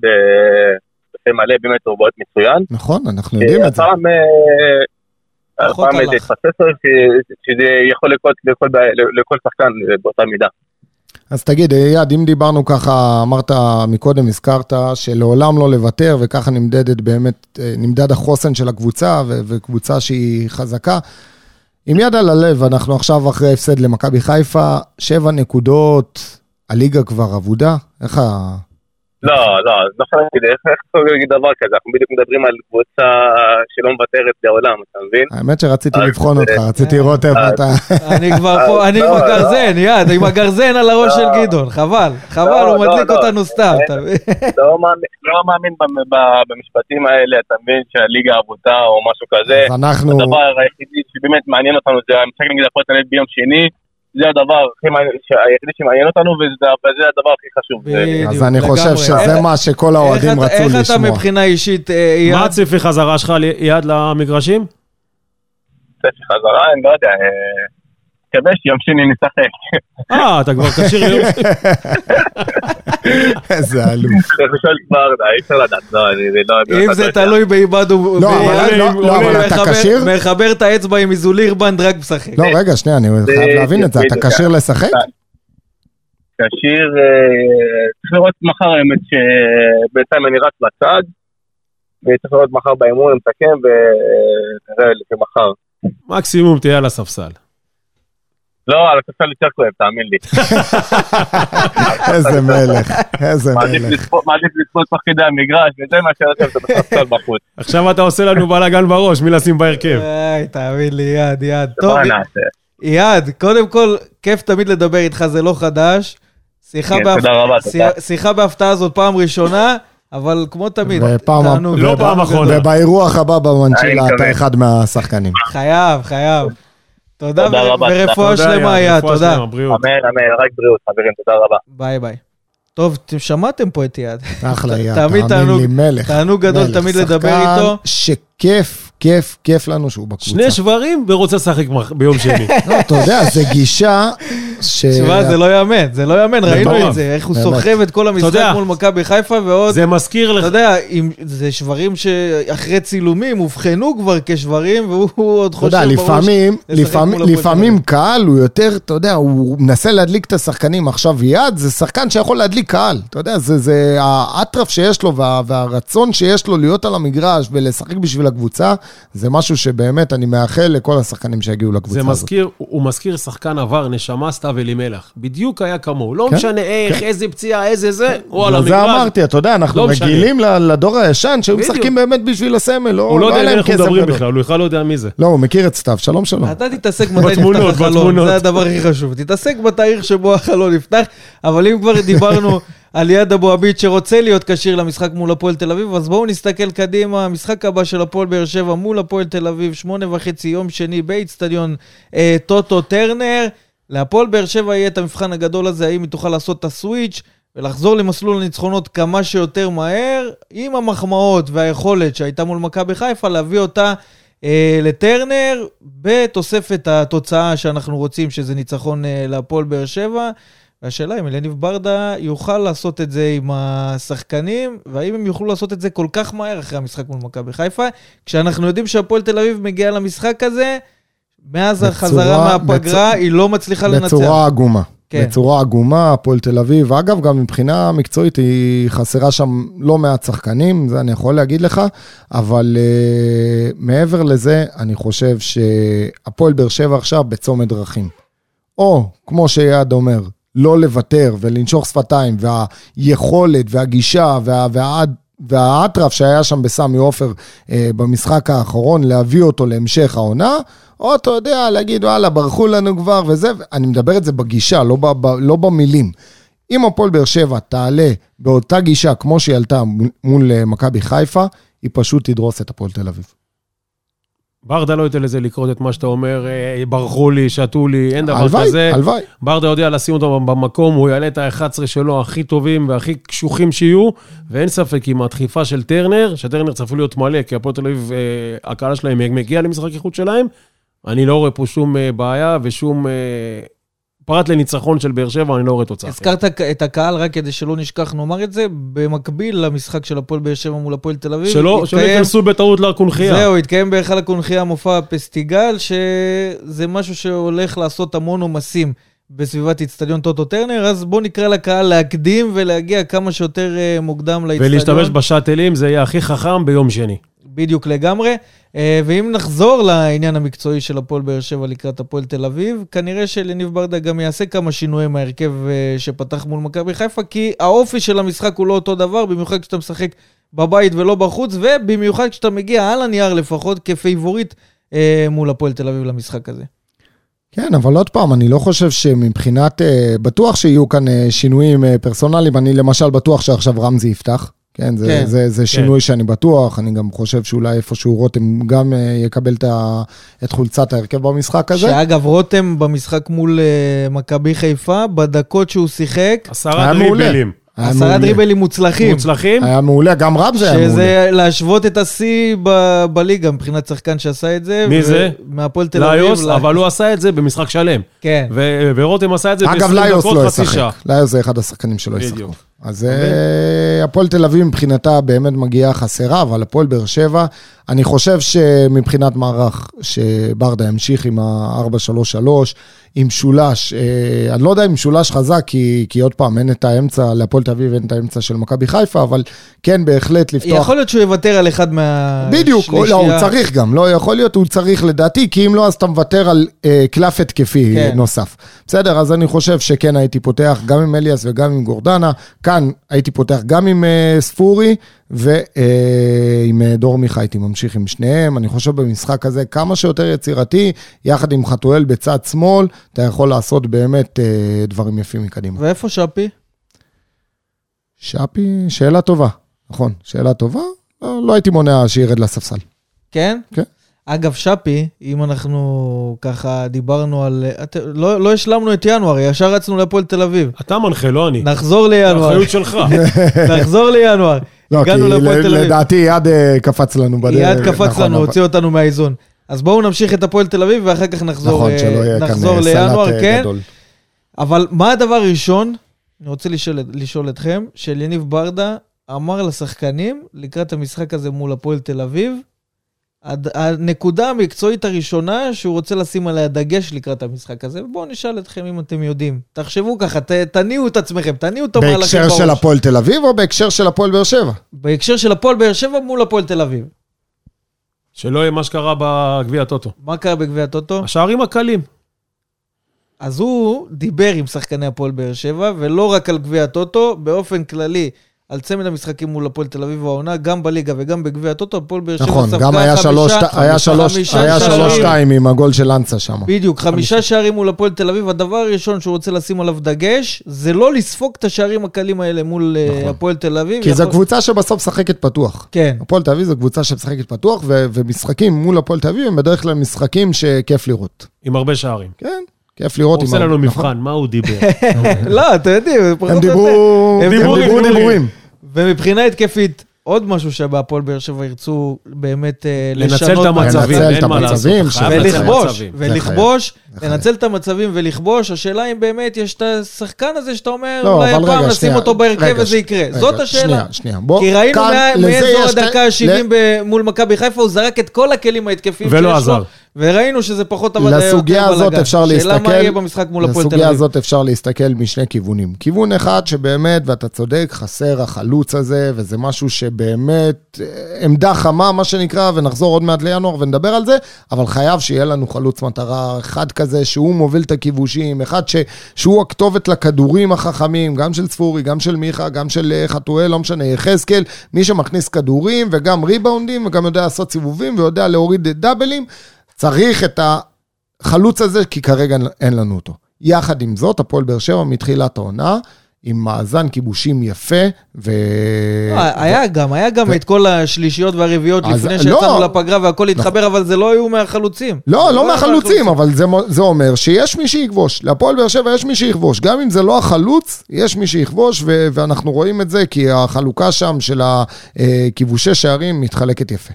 בפה מלא, באמת הוא בועט מצוין. נכון, אנחנו יודעים את זה. הפעם... הפעם זה התפסס שזה יכול לקרות לכל שחקן באותה מידה. אז תגיד, אייד, אם דיברנו ככה, אמרת מקודם, הזכרת שלעולם לא לוותר, וככה נמדדת באמת, אה, נמדד החוסן של הקבוצה, וקבוצה שהיא חזקה. עם יד על הלב, אנחנו עכשיו אחרי הפסד למכבי חיפה, שבע נקודות, הליגה כבר אבודה. איך ה... לא, לא, לא יכול להגיד, איך אפשר להגיד דבר כזה? אנחנו בדיוק מדברים על קבוצה שלא מוותרת לעולם, אתה מבין? האמת שרציתי לבחון אותך, רציתי לראות איפה אתה... אני כבר פה, אני עם לא, הגרזן, לא. יד, עם הגרזן על הראש של לא. גדעון, חבל, חבל, הוא מדליק אותנו סתם, אתה מבין? לא מאמין במשפטים האלה, אתה מבין שהליגה אבודה או משהו כזה. אז אנחנו... הדבר היחידי שבאמת מעניין אותנו זה המשחק נגד הפועל אביב ביום שני. זה הדבר היחידי שמעניין אותנו, וזה הדבר הכי חשוב. אז אני חושב שזה מה שכל האוהדים רצו לשמוע. איך אתה מבחינה אישית, אייד? מה הצפי חזרה שלך ליד למגרשים? צפי חזרה, אני לא יודע. אה, מקווה שיום שני נשחק. אה, אתה כבר כשיר שני. איזה אלוף. אי אפשר לדעת, לא, אני לא... אם זה תלוי בעיבד הוא... לא, לא אבל אתה כשיר? מחבר את האצבע עם איזוליר בנד רק משחק. לא, רגע, שנייה, אני חייב להבין את זה. אתה כשיר לשחק? כשיר, אה, צריך לראות מחר האמת שבינתיים אני רץ בצד, וצריך לראות מחר באימון, מסכם, ונראה לפי מחר. מקסימום תהיה על הספסל. לא, על הספסל יותר כואב, תאמין לי. איזה מלך, איזה מלך. מעדיף לצפות תוך כדי המגרש, וזה מה שאתה עושה בספסל בחוץ. עכשיו אתה עושה לנו בלאגן בראש, מי לשים בהרכב. איי, תאמין לי, יד, יד. טוב? יד, קודם כל, כיף תמיד לדבר איתך, זה לא חדש. שיחה כן, בהפתעה זאת פעם ראשונה, אבל כמו תמיד, תענוג. לא פעם אחרונה. ובאירוח הבא במנצ'ילה אתה. אחד מהשחקנים. חייב, חייב. תודה, תודה ו- רבה, ורפואה שלמה, רפואה תודה. אמן, אמן, רק בריאות, חברים, תודה רבה. ביי ביי. טוב, אתם שמעתם פה את יד. אחלה יד, תמיד תאמין לי, מלך. תענוג גדול. תמיד לדבר איתו. שכיף, כיף, כיף לנו שהוא בקבוצה. שני שברים ורוצה לשחק ביום שני. לא, אתה יודע, זה גישה ש... תשמע, זה לא יאמן, זה לא יאמן, ראינו. את זה, איך הוא. סוחב את כל המשחק יודע, מול מכבי חיפה ועוד... זה מזכיר לך... אתה יודע, זה שברים שאחרי צילומים אובחנו כבר כשברים, והוא עוד אתה חושב יודע, בראש לפעמים, לשחק לפעמים, לפעמים קהל הוא יותר, אתה יודע, הוא מנסה להדליק את השחקנים. עכשיו יד זה שחקן שיכול להדליק קהל. אתה יודע, זה, האטרף שיש לו וה, והרצון שיש לו להיות על המגרש ולשחק בשביל הקבוצה, זה משהו שבאמת אני מאחל לכל השחקנים שיגיעו לקבוצה זה הזאת. מזכיר, הוא מזכיר שחקן עבר, נשמה סתיו אלימלך. בדיוק היה כמוהו. לא כן, משנה איך, איזה פציעה, איזה זה, הוא על בגלל המגרש. זה אמרתי, אתה יודע, אנחנו לא משנה. רגילים ל- לדור הישן, שהיו. משחקים באמת בשביל הסמל, לא, הוא לא יודע על מי להם אנחנו מדברים. בכלל, הוא בכלל לא יודע מי זה. לא, הוא מכיר את סתיו, שלום שלום. אתה תתעסק מתי נפתח החלון. זה הדבר הכי חשוב. תתעסק בתאריך שבו החלון נפתח, אבל אם כבר דיברנו על יד אבו עביד שרוצה להיות כשיר למשחק מול הפועל תל אביב, אז בואו נסתכל קדימה. המשחק הבא של הפועל באר שבע מול הפועל תל אביב, שמונה וחצי יום שני באיצטדיון אה, טוטו טרנר. להפועל באר שבע יהיה את המבחן הגדול הזה, האם היא תוכל לעשות את הסוויץ' ולחזור למסלול הניצחונות כמה שיותר מהר, עם המחמאות והיכולת שהייתה מול מכבי חיפה, להביא אותה אה, לטרנר, בתוספת התוצאה שאנחנו רוצים, שזה ניצחון אה, להפועל באר שבע. והשאלה אם אלניב ברדה יוכל לעשות את זה עם השחקנים, והאם הם יוכלו לעשות את זה כל כך מהר אחרי המשחק מול מכבי חיפה, כשאנחנו יודעים שהפועל תל אביב מגיעה למשחק הזה, מאז בצורה- החזרה מהפגרה, בצ- היא לא מצליחה לנצח. בצורה עגומה. כן. בצורה עגומה, הפועל תל אביב. אגב, גם מבחינה מקצועית היא חסרה שם לא מעט שחקנים, זה אני יכול להגיד לך, אבל uh, מעבר לזה, אני חושב שהפועל באר שבע עכשיו בצומת דרכים. או, כמו שיעד אומר, לא לוותר ולנשוך שפתיים, והיכולת והגישה וה, וה, והאטרף שהיה שם בסמי עופר אה, במשחק האחרון, להביא אותו להמשך העונה, או אתה יודע, להגיד, וואלה, ברחו לנו כבר וזה, אני מדבר את זה בגישה, לא, ב, ב, לא במילים. אם הפועל באר שבע תעלה באותה גישה כמו שהיא עלתה מול אה, מכבי חיפה, היא פשוט תדרוס את הפועל תל אביב. ברדה לא ייתן לזה לקרות את מה שאתה אומר, אה, ברחו לי, שתו לי, אין דבר הלוואי, כזה. הלוואי. ברדה יודע לשים אותו במקום, הוא יעלה את ה-11 שלו הכי טובים והכי קשוחים שיהיו, ואין ספק עם הדחיפה של טרנר, שטרנר צפוי להיות מלא, כי הפועל תל אביב, אה, הקהל שלהם מגיע למשחק איכות שלהם, אני לא רואה פה שום אה, בעיה ושום... פרט לניצחון של באר שבע, אני לא רואה תוצאה. הזכרת את הקהל, רק כדי שלא נשכח נאמר את זה, במקביל למשחק של הפועל באר שבע מול הפועל תל אביב. שלא ייכנסו בטעות לקונכייה. זהו, התקיים בהיכל הקונכייה מופע פסטיגל, שזה משהו שהולך לעשות המון עומסים בסביבת איצטדיון טוטו טרנר, אז בואו נקרא לקהל להקדים ולהגיע כמה שיותר אה, מוקדם לאיצטדיון. ולהשתמש בשאטלים זה יהיה הכי חכם ביום שני. בדיוק לגמרי. אה, ואם נחזור לעניין המקצועי של הפועל באר שבע לקראת הפועל תל אביב, כנראה שאליניב ברדה גם יעשה כמה שינויים מההרכב אה, שפתח מול מכבי חיפה, כי האופי של המשחק הוא לא אותו דבר, במיוחד כשאתה משחק בבית ולא בחוץ, ובמיוחד כשאתה מגיע על הנייר לפחות כפייבוריט מול הפועל תל אביב למשחק הזה. כן, אבל עוד פעם, אני לא חושב שמבחינת, אה, בטוח שיהיו כאן אה, שינויים אה, פרסונליים, אני למשל בטוח שעכשיו רמזי יפתח. כן, זה, כן. כן. זה, זה שינוי שאני בטוח, אני גם חושב שאולי איפשהו רותם גם אה, יקבל את, ה, את חולצת ההרכב במשחק הזה. שאגב, רותם במשחק מול אה, מכבי חיפה, בדקות שהוא שיחק, עשרה. דריבלים. עשרה. דריבלים מוצלחים. מוצלחים. היה מעולה, גם רמזי היה מעולה. שזה להשוות את השיא ב- בליגה מבחינת שחקן שעשה את זה. מי ו- זה? מהפועל תל אביב. ליוס, אבל הוא עשה את זה במשחק שלם. כן. ו- ורותם עשה את זה אגב, ב-20 ליוס דקות, לא חצי שעה. ישחק. ליוס זה אחד השחקנים שלא בדיוק. ישחקו. אז אה, הפועל תל אביב מבחינתה באמת מגיעה חסרה, אבל הפועל באר שבע, אני חושב שמבחינת מערך, שברדה ימשיך עם ה-4-3-3, עם שולש, אה, אני לא יודע אם משולש חזק, כי, כי עוד פעם, אין את האמצע, להפועל תל אביב אין את האמצע של מכבי חיפה, אבל כן, בהחלט לפתוח... יכול להיות שהוא יוותר על אחד מה... בדיוק, שלישייה. לא, הוא צריך גם, לא יכול להיות, הוא צריך לדעתי, כי אם לא, אז אתה מוותר על אה, קלף התקפי כן. כן. נוסף. בסדר, אז אני חושב שכן הייתי פותח גם עם אליאס וגם עם גורדנה. כאן הייתי פותח גם עם אה, ספורי ועם אה, דור מיכה הייתי ממשיך עם שניהם. אני חושב במשחק הזה כמה שיותר יצירתי, יחד עם חתואל בצד שמאל, אתה יכול לעשות באמת אה, דברים יפים מקדימה. ואיפה שפי? שפי, שאלה טובה, נכון, שאלה טובה. לא, לא הייתי מונע שירד לספסל. כן? כן. אגב, שפי, אם אנחנו ככה דיברנו על... את, לא, לא השלמנו את ינואר, ישר רצנו להפועל תל אביב. אתה מנחה, לא אני. נחזור לינואר. האחריות שלך. נחזור לינואר. לא, כי. לדעתי יד אה, קפץ לנו בדרך. יעד קפץ נכון, לנו, אבל- הוציא אותנו מהאיזון. אז בואו נמשיך את הפועל תל אביב, ואחר כך נחזור, נכון, אה, שלא יהיה כאן נחזור אה, לינואר, סלט אה, כן? גדול. אבל מה הדבר הראשון, אני רוצה לשאול, לשאול אתכם, של יניב ברדה אמר לשחקנים לקראת המשחק הזה מול הפועל תל אביב, הד- הנקודה המקצועית הראשונה שהוא רוצה לשים עליה דגש לקראת המשחק הזה, ובואו נשאל אתכם אם אתם יודעים. תחשבו ככה, ת, תניעו את עצמכם, תניעו את המהלכים בהקשר בראש. של הפועל תל אביב או בהקשר של הפועל באר שבע? בהקשר של הפועל באר שבע מול הפועל תל אביב. שלא יהיה מה שקרה בגביע הטוטו. מה קרה בגביע הטוטו? השערים הקלים. אז הוא דיבר עם שחקני הפועל באר שבע, ולא רק על גביע הטוטו, באופן כללי, על צמד המשחקים מול הפועל תל אביב העונה, גם בליגה וגם בגביע הטוטו, הפועל באר שבע נכון, ספגה גם היה חמישה- שלוש- היה חמישה- שלוש- חמישה היה. שלוש שתיים עם הגול של אנסה שם. בדיוק, חמישה שערים מול הפועל תל אביב, הדבר הראשון שהוא רוצה לשים עליו דגש, זה לא לספוג את השערים הקלים האלה מול אה, נכון. הפועל תל אביב. כי זו קבוצה שבסוף משחקת פתוח. כן, הפועל תל אביב זו קבוצה שמשחקת פתוח, ו- ומשחקים מול הפועל תל אביב הם בדרך כלל משחקים שכיף לראות. עם הרבה שערים. כן, כיף לראות. הוא עושה לנו נכון. מבחן, מה הוא דיבר? לא, אתם יודעים, הם. דיברו דיבורים. ומבחינה התקפית, עוד משהו שבהפועל באר שבע ירצו באמת אה, לשנות. לנצל את המצבים, אין את מה לעשות. ולכבוש. ולכבוש. לנצל את המצבים ולכבוש. השאלה אם באמת יש את השחקן הזה שאתה אומר, לא, אולי הפעם נשים אותו בהרכב וזה יקרה. זאת השאלה. שנייה, שנייה. בוא, כי ראינו מאזור הדקה ה-70 מול מכבי חיפה, הוא זרק את כל הכלים ההתקפיים ולא שיש לו, עזר. וראינו שזה פחות עבד היה לסוגיה יותר הזאת. אפשר להסתכל, שאלה מה יהיה במשחק מול הפועל תל לסוגיה אביב. הזאת אפשר להסתכל משני כיוונים. כיוון אחד שבאמת, ואתה צודק, חסר החלוץ הזה, וזה משהו שבאמת, אה, עמדה חמה, מה שנקרא, ונחזור עוד מעט לינואר ונדבר על זה, אבל חייב שיהיה לנו חלוץ מטרה, אחד כזה שהוא מוביל את הכיבושים, אחד ש, שהוא הכתובת לכדורים החכמים, גם של צפורי, גם של מיכה, גם של אה, חתואל, לא משנה, יחזקאל, מי שמכניס כדורים וגם ריבאונדים, וגם יודע לעשות סיבובים ויודע להוריד דאבלים. צריך את החלוץ הזה, כי כרגע אין לנו אותו. יחד עם זאת, הפועל באר שבע מתחילת העונה, עם מאזן כיבושים יפה, ו... לא, היה גם, היה גם את כל השלישיות והרביעיות אז לפני לא. שיצאנו לפגרה והכל התחבר, אבל זה לא היו מהחלוצים. לא, לא היה מהחלוצים, אבל זה, זה אומר שיש מי שיכבוש. להפועל באר שבע יש מי שיכבוש. גם אם זה לא החלוץ, יש מי שיכבוש, ו- ואנחנו רואים את זה, כי החלוקה שם של הכיבושי שערים מתחלקת יפה.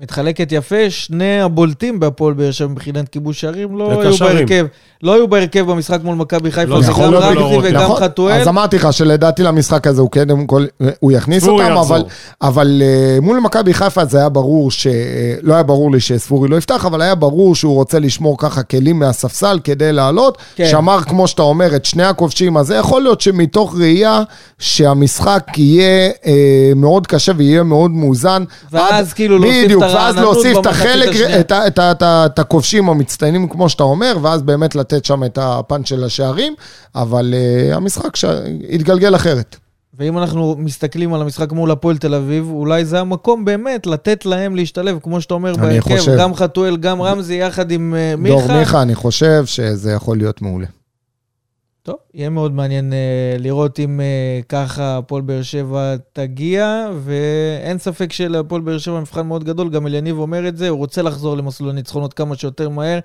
מתחלקת יפה, שני הבולטים בהפועל באר שבע מבחינת כיבוש שערים לא היו. בהרכב. לא היו בהרכב במשחק מול מכבי חיפה, לא, זה גם רמזי ולא רותם. וגם נכון. חתואל. אז אמרתי לך שלדעתי למשחק הזה הוא קודם כל, הוא יכניס אותם, יחזור. אבל, אבל אה, מול מכבי חיפה זה היה ברור ש... לא היה ברור לי שספורי לא יפתח, אבל היה ברור שהוא רוצה לשמור ככה כלים מהספסל כדי לעלות. כן. שמר, כמו שאתה אומר, את שני הכובשים, אז זה יכול להיות שמתוך ראייה שהמשחק יהיה אה, מאוד קשה ויהיה מאוד מאוזן. ואז עד- כאילו להוסיף את ואז להוסיף את החלק. את, הכובשים המצטיינים, כמו שאתה אומר, ואז באמת לתת שם את הפאנץ' של השערים, אבל uh, המשחק ש... התגלגל אחרת. ואם אנחנו מסתכלים על המשחק מול הפועל תל אביב, אולי זה המקום באמת לתת להם להשתלב, כמו שאתה אומר, בהרכב. גם חתואל, גם רמזי, יחד עם אה, דור מיכה. מיכה, אני חושב שזה יכול להיות מעולה. טוב, יהיה מאוד מעניין uh, לראות אם uh, ככה הפועל באר שבע תגיע, ואין ספק שלהפועל באר שבע מבחן מאוד גדול, גם אליניב אומר את זה, הוא רוצה לחזור למסלול הניצחונות כמה שיותר מהר.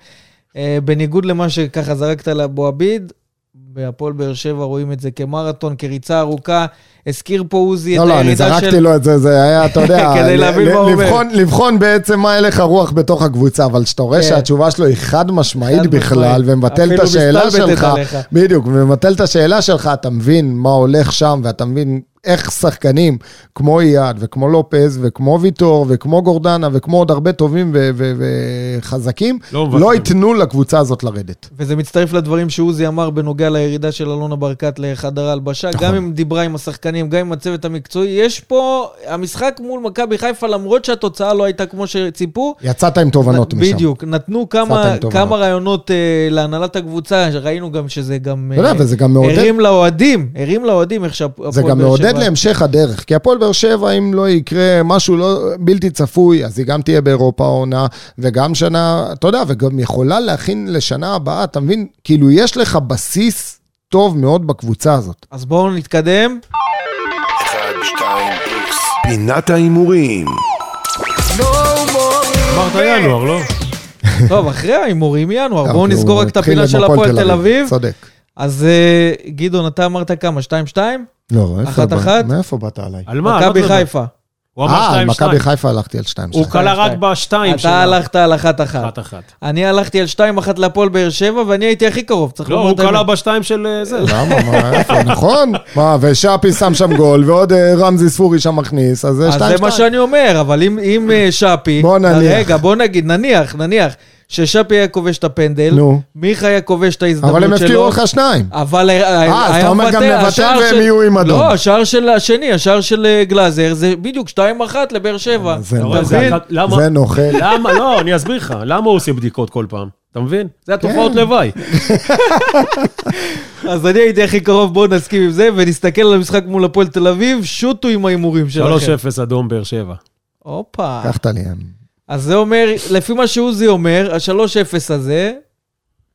Uh, בניגוד למה שככה זרקת לאבו עביד, בהפועל באר שבע רואים את זה כמרתון, כריצה ארוכה. הזכיר פה עוזי לא, את לא, אני הירידה זרקתי של... לו את זה, זה היה, אתה יודע, כדי להבין מה הוא אומר. לבחון- בעצם מה הלך הרוח בתוך הקבוצה, אבל כשאתה רואה כן. שהתשובה שלו היא חד משמעית בכלל. ומבטל את השאלה שלך. בדיוק, ומבטל את השאלה שלך, אתה מבין מה הולך שם, ואתה מבין איך שחקנים כמו אייד וכמו לופז וכמו ויטור וכמו גורדנה וכמו עוד הרבה טובים וחזקים, לא לא, מוותרים. לא ייתנו לקבוצה הזאת לרדת. וזה מצטרף לדברים שעוזי אמר בנוגע לירידה של אלונה ברקת לחדר ההלבשה. נכון. גם אם דיברה עם השחקנים, גם עם הצוות המקצועי, יש פה, המשחק מול מכבי חיפה, למרות שהתוצאה לא הייתה כמו שציפו, יצאת עם תובנות נ- משם. בדיוק, נתנו כמה. כמה רעיונות אה, להנהלת הקבוצה, ראינו גם שזה גם... אתה יודע, אה, וזה גם מעודד, הרים לאוהדים, הרים לאוהדים איך שהפועל זה גם באר מעודד שבע- להמשך הדרך. כי הפועל באר שבע, אם לא יקרה משהו לא, בלתי צפוי, אז היא גם תהיה באירופה העונה, וגם שנה, אתה יודע, וגם יכולה להכין לשנה הבאה, אתה מבין? כאילו, יש לך בסיס טוב מאוד בקבוצה הזאת. אז בואו נתקדם. 1, 2, איקס. פינת ההימורים. אמרת ינואר, לא? טוב, אחרי ההימורים ינואר, גם בואו נסגור רק את הפינה של הפועל תל אביב. צודק. אז אה, גדעון, אתה אמרת כמה? 2-2? לא, איפה אחת, באת? אחת? מאיפה באת עליי? על מה? מכבי לא. חיפה. הוא אמר אה, על 2-2. מכבי חיפה הלכתי על 2 הוא קלע רק בשתיים אתה הלכת על 1-1. אחת אחת. אני הלכתי על 2-1 להפועל באר שבע, ואני הייתי הכי קרוב, צריך לא, לומר הוא את האמת. קלע בשתיים של אה, זה. למה? מה, איפה? נכון? מה, ושאפי שם שם גול, ועוד אה, רמזי ספורי שם מכניס, אז זה אז 2 זה מה שאני אומר, אבל אם- אם אה, שפי... בוא נניח. רגע, בוא נגיד, נניח, נניח, ששפי היה כובש את הפנדל, נו. מיכה היה כובש את ההזדמנות שלו. אבל הם הפקיעו לך שניים. אבל אה, אה, אז היה אתה אומר גם נבטל השער והם של- יהיו עם אדום. לא, השער של השני, השער של אה, גלאזר, זה בדיוק 2-1 לבאר שבע. זה לא-? אחת- למה? זה נוכל. למה? לא, אני אסביר לך. למה הוא עושה בדיקות כל פעם? אתה מבין? זה התופעות לוואי. אז אני הייתי הכי קרוב, בואו נסכים עם זה, ונסתכל על המשחק מול הפועל תל אביב, שוטו עם ההימורים שלכם. 3-0 אדום באר שבע. הופה. קח את הליאן. אז זה אומר, לפי מה שעוזי אומר, ה-3-0 הזה,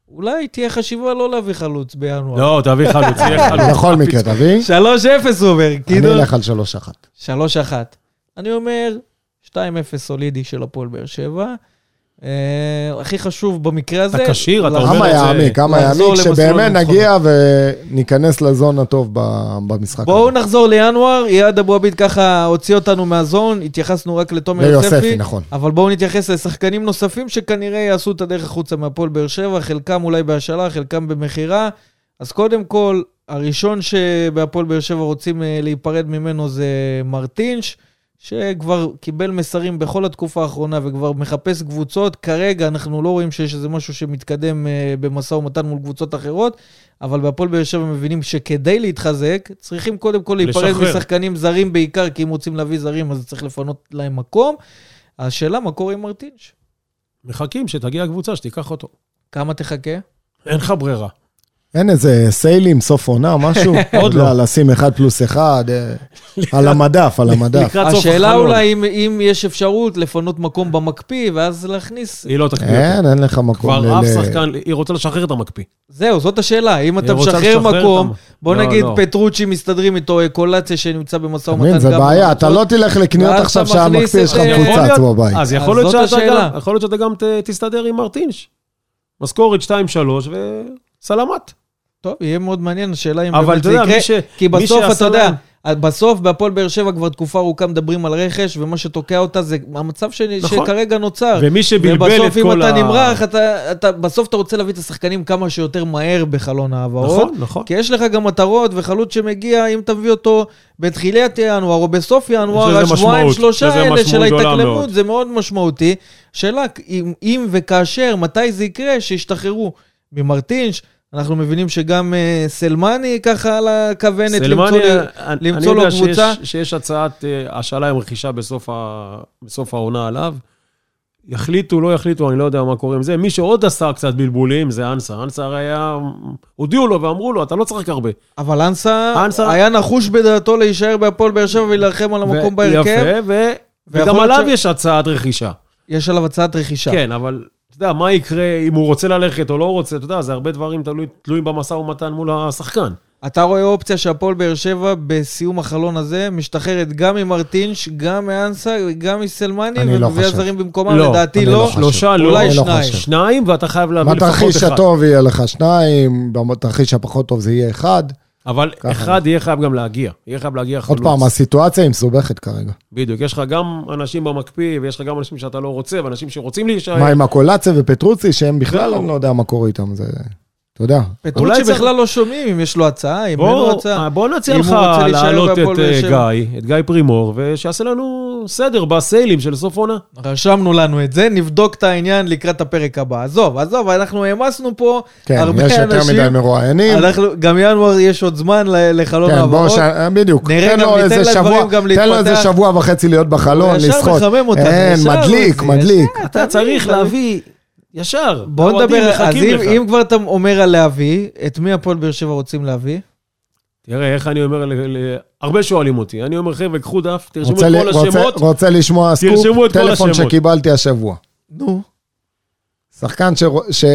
אולי תהיה חשיבה לא להביא חלוץ בינואר. לא, תביא חלוץ, יהיה חלוץ. בכל מקרה, תביא. 3-0 הוא אומר, אני כאילו... אלך על 3-1. 3-1. אני אומר, 2-0 סולידי של הפועל באר שבע. אה, הכי חשוב במקרה הזה... אתה כשיר, אתה אומר כמה את זה- יעמיק, כמה לחזור יעמיק, למסלול שבאמת. נגיע וניכנס לזון הטוב במשחק. בואו הזה. נחזור לינואר, אייד אבו עביד ככה הוציא אותנו מהזון, התייחסנו רק לתומר יוספי, נכון. אבל בואו נתייחס לשחקנים נוספים שכנראה יעשו את הדרך החוצה מהפועל באר שבע, חלקם אולי בהשאלה, חלקם במכירה. אז קודם כל, הראשון שבהפועל באר שבע רוצים אה, להיפרד ממנו זה מרטינש, שכבר קיבל מסרים בכל התקופה האחרונה וכבר מחפש קבוצות. כרגע אנחנו לא רואים שיש איזה משהו שמתקדם אה, במשא ומתן מול קבוצות אחרות, אבל בהפועל באר שבע מבינים שכדי להתחזק, צריכים קודם כל להיפרד. משחקנים זרים בעיקר, כי אם רוצים להביא זרים אז צריך לפנות להם מקום. השאלה, מה קורה עם מרטינש? מחכים שתגיע הקבוצה שתיקח אותו. כמה תחכה? אין לך ברירה. אין איזה סיילים, סוף עונה, משהו? עוד לא. לשים אחד פלוס אחד, אה, על המדף, על המדף. השאלה. אולי אם, אם יש אפשרות לפנות מקום במקפיא, ואז להכניס... היא לא תקפיא. אין, אין לך מקום. כבר אף שחקן, היא רוצה לשחרר את המקפיא. זהו, זאת השאלה. אם אתה משחרר מקום. בוא לא, נגיד לא. פטרוצ'י מסתדרים איתו, קולציה שנמצא במשא ומתן. מבין, זה בעיה. אתה לא תלך לקניות עכשיו שהמקפיא אה, יכול מפוצץ להיות- בבית. אז יכול להיות שאתה השאלה. גם, תסתדר עם מרטינש. משכורת 2-3 וסלמת. טוב, יהיה מאוד מעניין, השאלה אם אבל באמת זה יקרה. ש... כי בסוף, אתה יודע, להם- בסוף בהפועל באר שבע כבר תקופה ארוכה מדברים על רכש, ומה שתוקע אותה זה המצב ש... נכון. שכרגע נוצר. ומי שבלבל את ובסוף, אם כל אתה ה... נמרח, אתה, אתה, בסוף אתה רוצה להביא את השחקנים כמה שיותר מהר בחלון ההעברות. נכון, נכון. כי יש לך גם מטרות, וחלוץ שמגיע, אם תביא אותו בתחילת ינואר או בסוף ינואר, השבועיים, שלושה האלה של ההתאקלמות. זה מאוד משמעותי. שאלה, אם, אם וכאשר, מתי זה יקרה, שישתחררו ממרטינש. אנחנו מבינים שגם אה, סלמני ככה על הכוונת למצוא, סלמני, לי- אני- למצוא אני לו יודע קבוצה. שיש- שיש הצעת אה, השאלה עם רכישה בסוף ה- בסוף העונה עליו. יחליטו, לא יחליטו, אני לא יודע מה קורה עם זה. מי שעוד עשה קצת בלבולים זה אנסה. אנסה הרי היה... הודיעו לו ואמרו לו, אתה לא צריך הרבה. אבל אנסה, אנסה- היה נחוש בדעתו להישאר בהפועל באר שבע ולהילחם על המקום ו- בהרכב. יפה, ו- וגם עליו ש- יש הצעת רכישה. יש עליו הצעת רכישה. כן, אבל אתה יודע, מה יקרה אם הוא רוצה ללכת או לא רוצה, אתה יודע, זה הרבה דברים תלוי- תלויים במשא ומתן מול השחקן. אתה רואה אופציה שהפועל באר שבע בסיום החלון הזה משתחררת גם ממרטינש, גם מאנסה, גם מסלמני, אני לא ומביאה חושב. זרים במקומם, לא, לדעתי לא. לא. שלושה, לא. אולי לא שניים. חושב. שניים, ואתה חייב להביא לפחות בתרחיש אחד. הטוב יהיה לך שניים, בתרחיש הפחות טוב זה יהיה אחד. אבל ככה. אחד יהיה חייב גם להגיע. יהיה חייב להגיע עוד חלוץ. פעם, הסיטואציה היא מסובכת כרגע. בדיוק, יש לך גם אנשים במקפיא, ויש לך גם אנשים שאתה לא רוצה, ואנשים שרוצים להישאר. מה עם הקולציה ופטרוצי, שהם בכלל. אני לא יודע מה קורה איתם. זה... אתה יודע. אולי בכלל לא שומעים אם יש לו הצעה, אם אין לו בוא, הצעה. בוא נציע לך להעלות את אה. גיא, את גיא פרימור, ושיעשה לנו סדר בסיילים של סוף עונה. רשמנו לנו את זה, נבדוק את העניין לקראת הפרק הבא. עזוב, עזוב, אנחנו העמסנו פה כן, הרבה יש יותר אנשים. מדי מרואיינים. אנחנו, גם ינואר יש עוד זמן לחלון כן, בוא, העברות. ש... בדיוק. נראה תן לו איזה שבוע, תן לו איזה. שבוע וחצי להיות בחלון, הוא ישר לשחות. מחמם אותנו, אין, ישר מדליק, מדליק. אתה צריך להביא ישר. בוא נדבר, אז אם. אם כבר אתה אומר על להביא, את מי הפועל באר שבע רוצים להביא? תראה, איך אני אומר, ל- ל- הרבה שואלים אותי. אני אומר, חבר'ה, קחו דף, תרשמו את כל רוצה, השמות. רוצה לשמוע סקופ, תרשמו את כל טלפון. שקיבלתי השבוע. נו. שחקן ש... ש...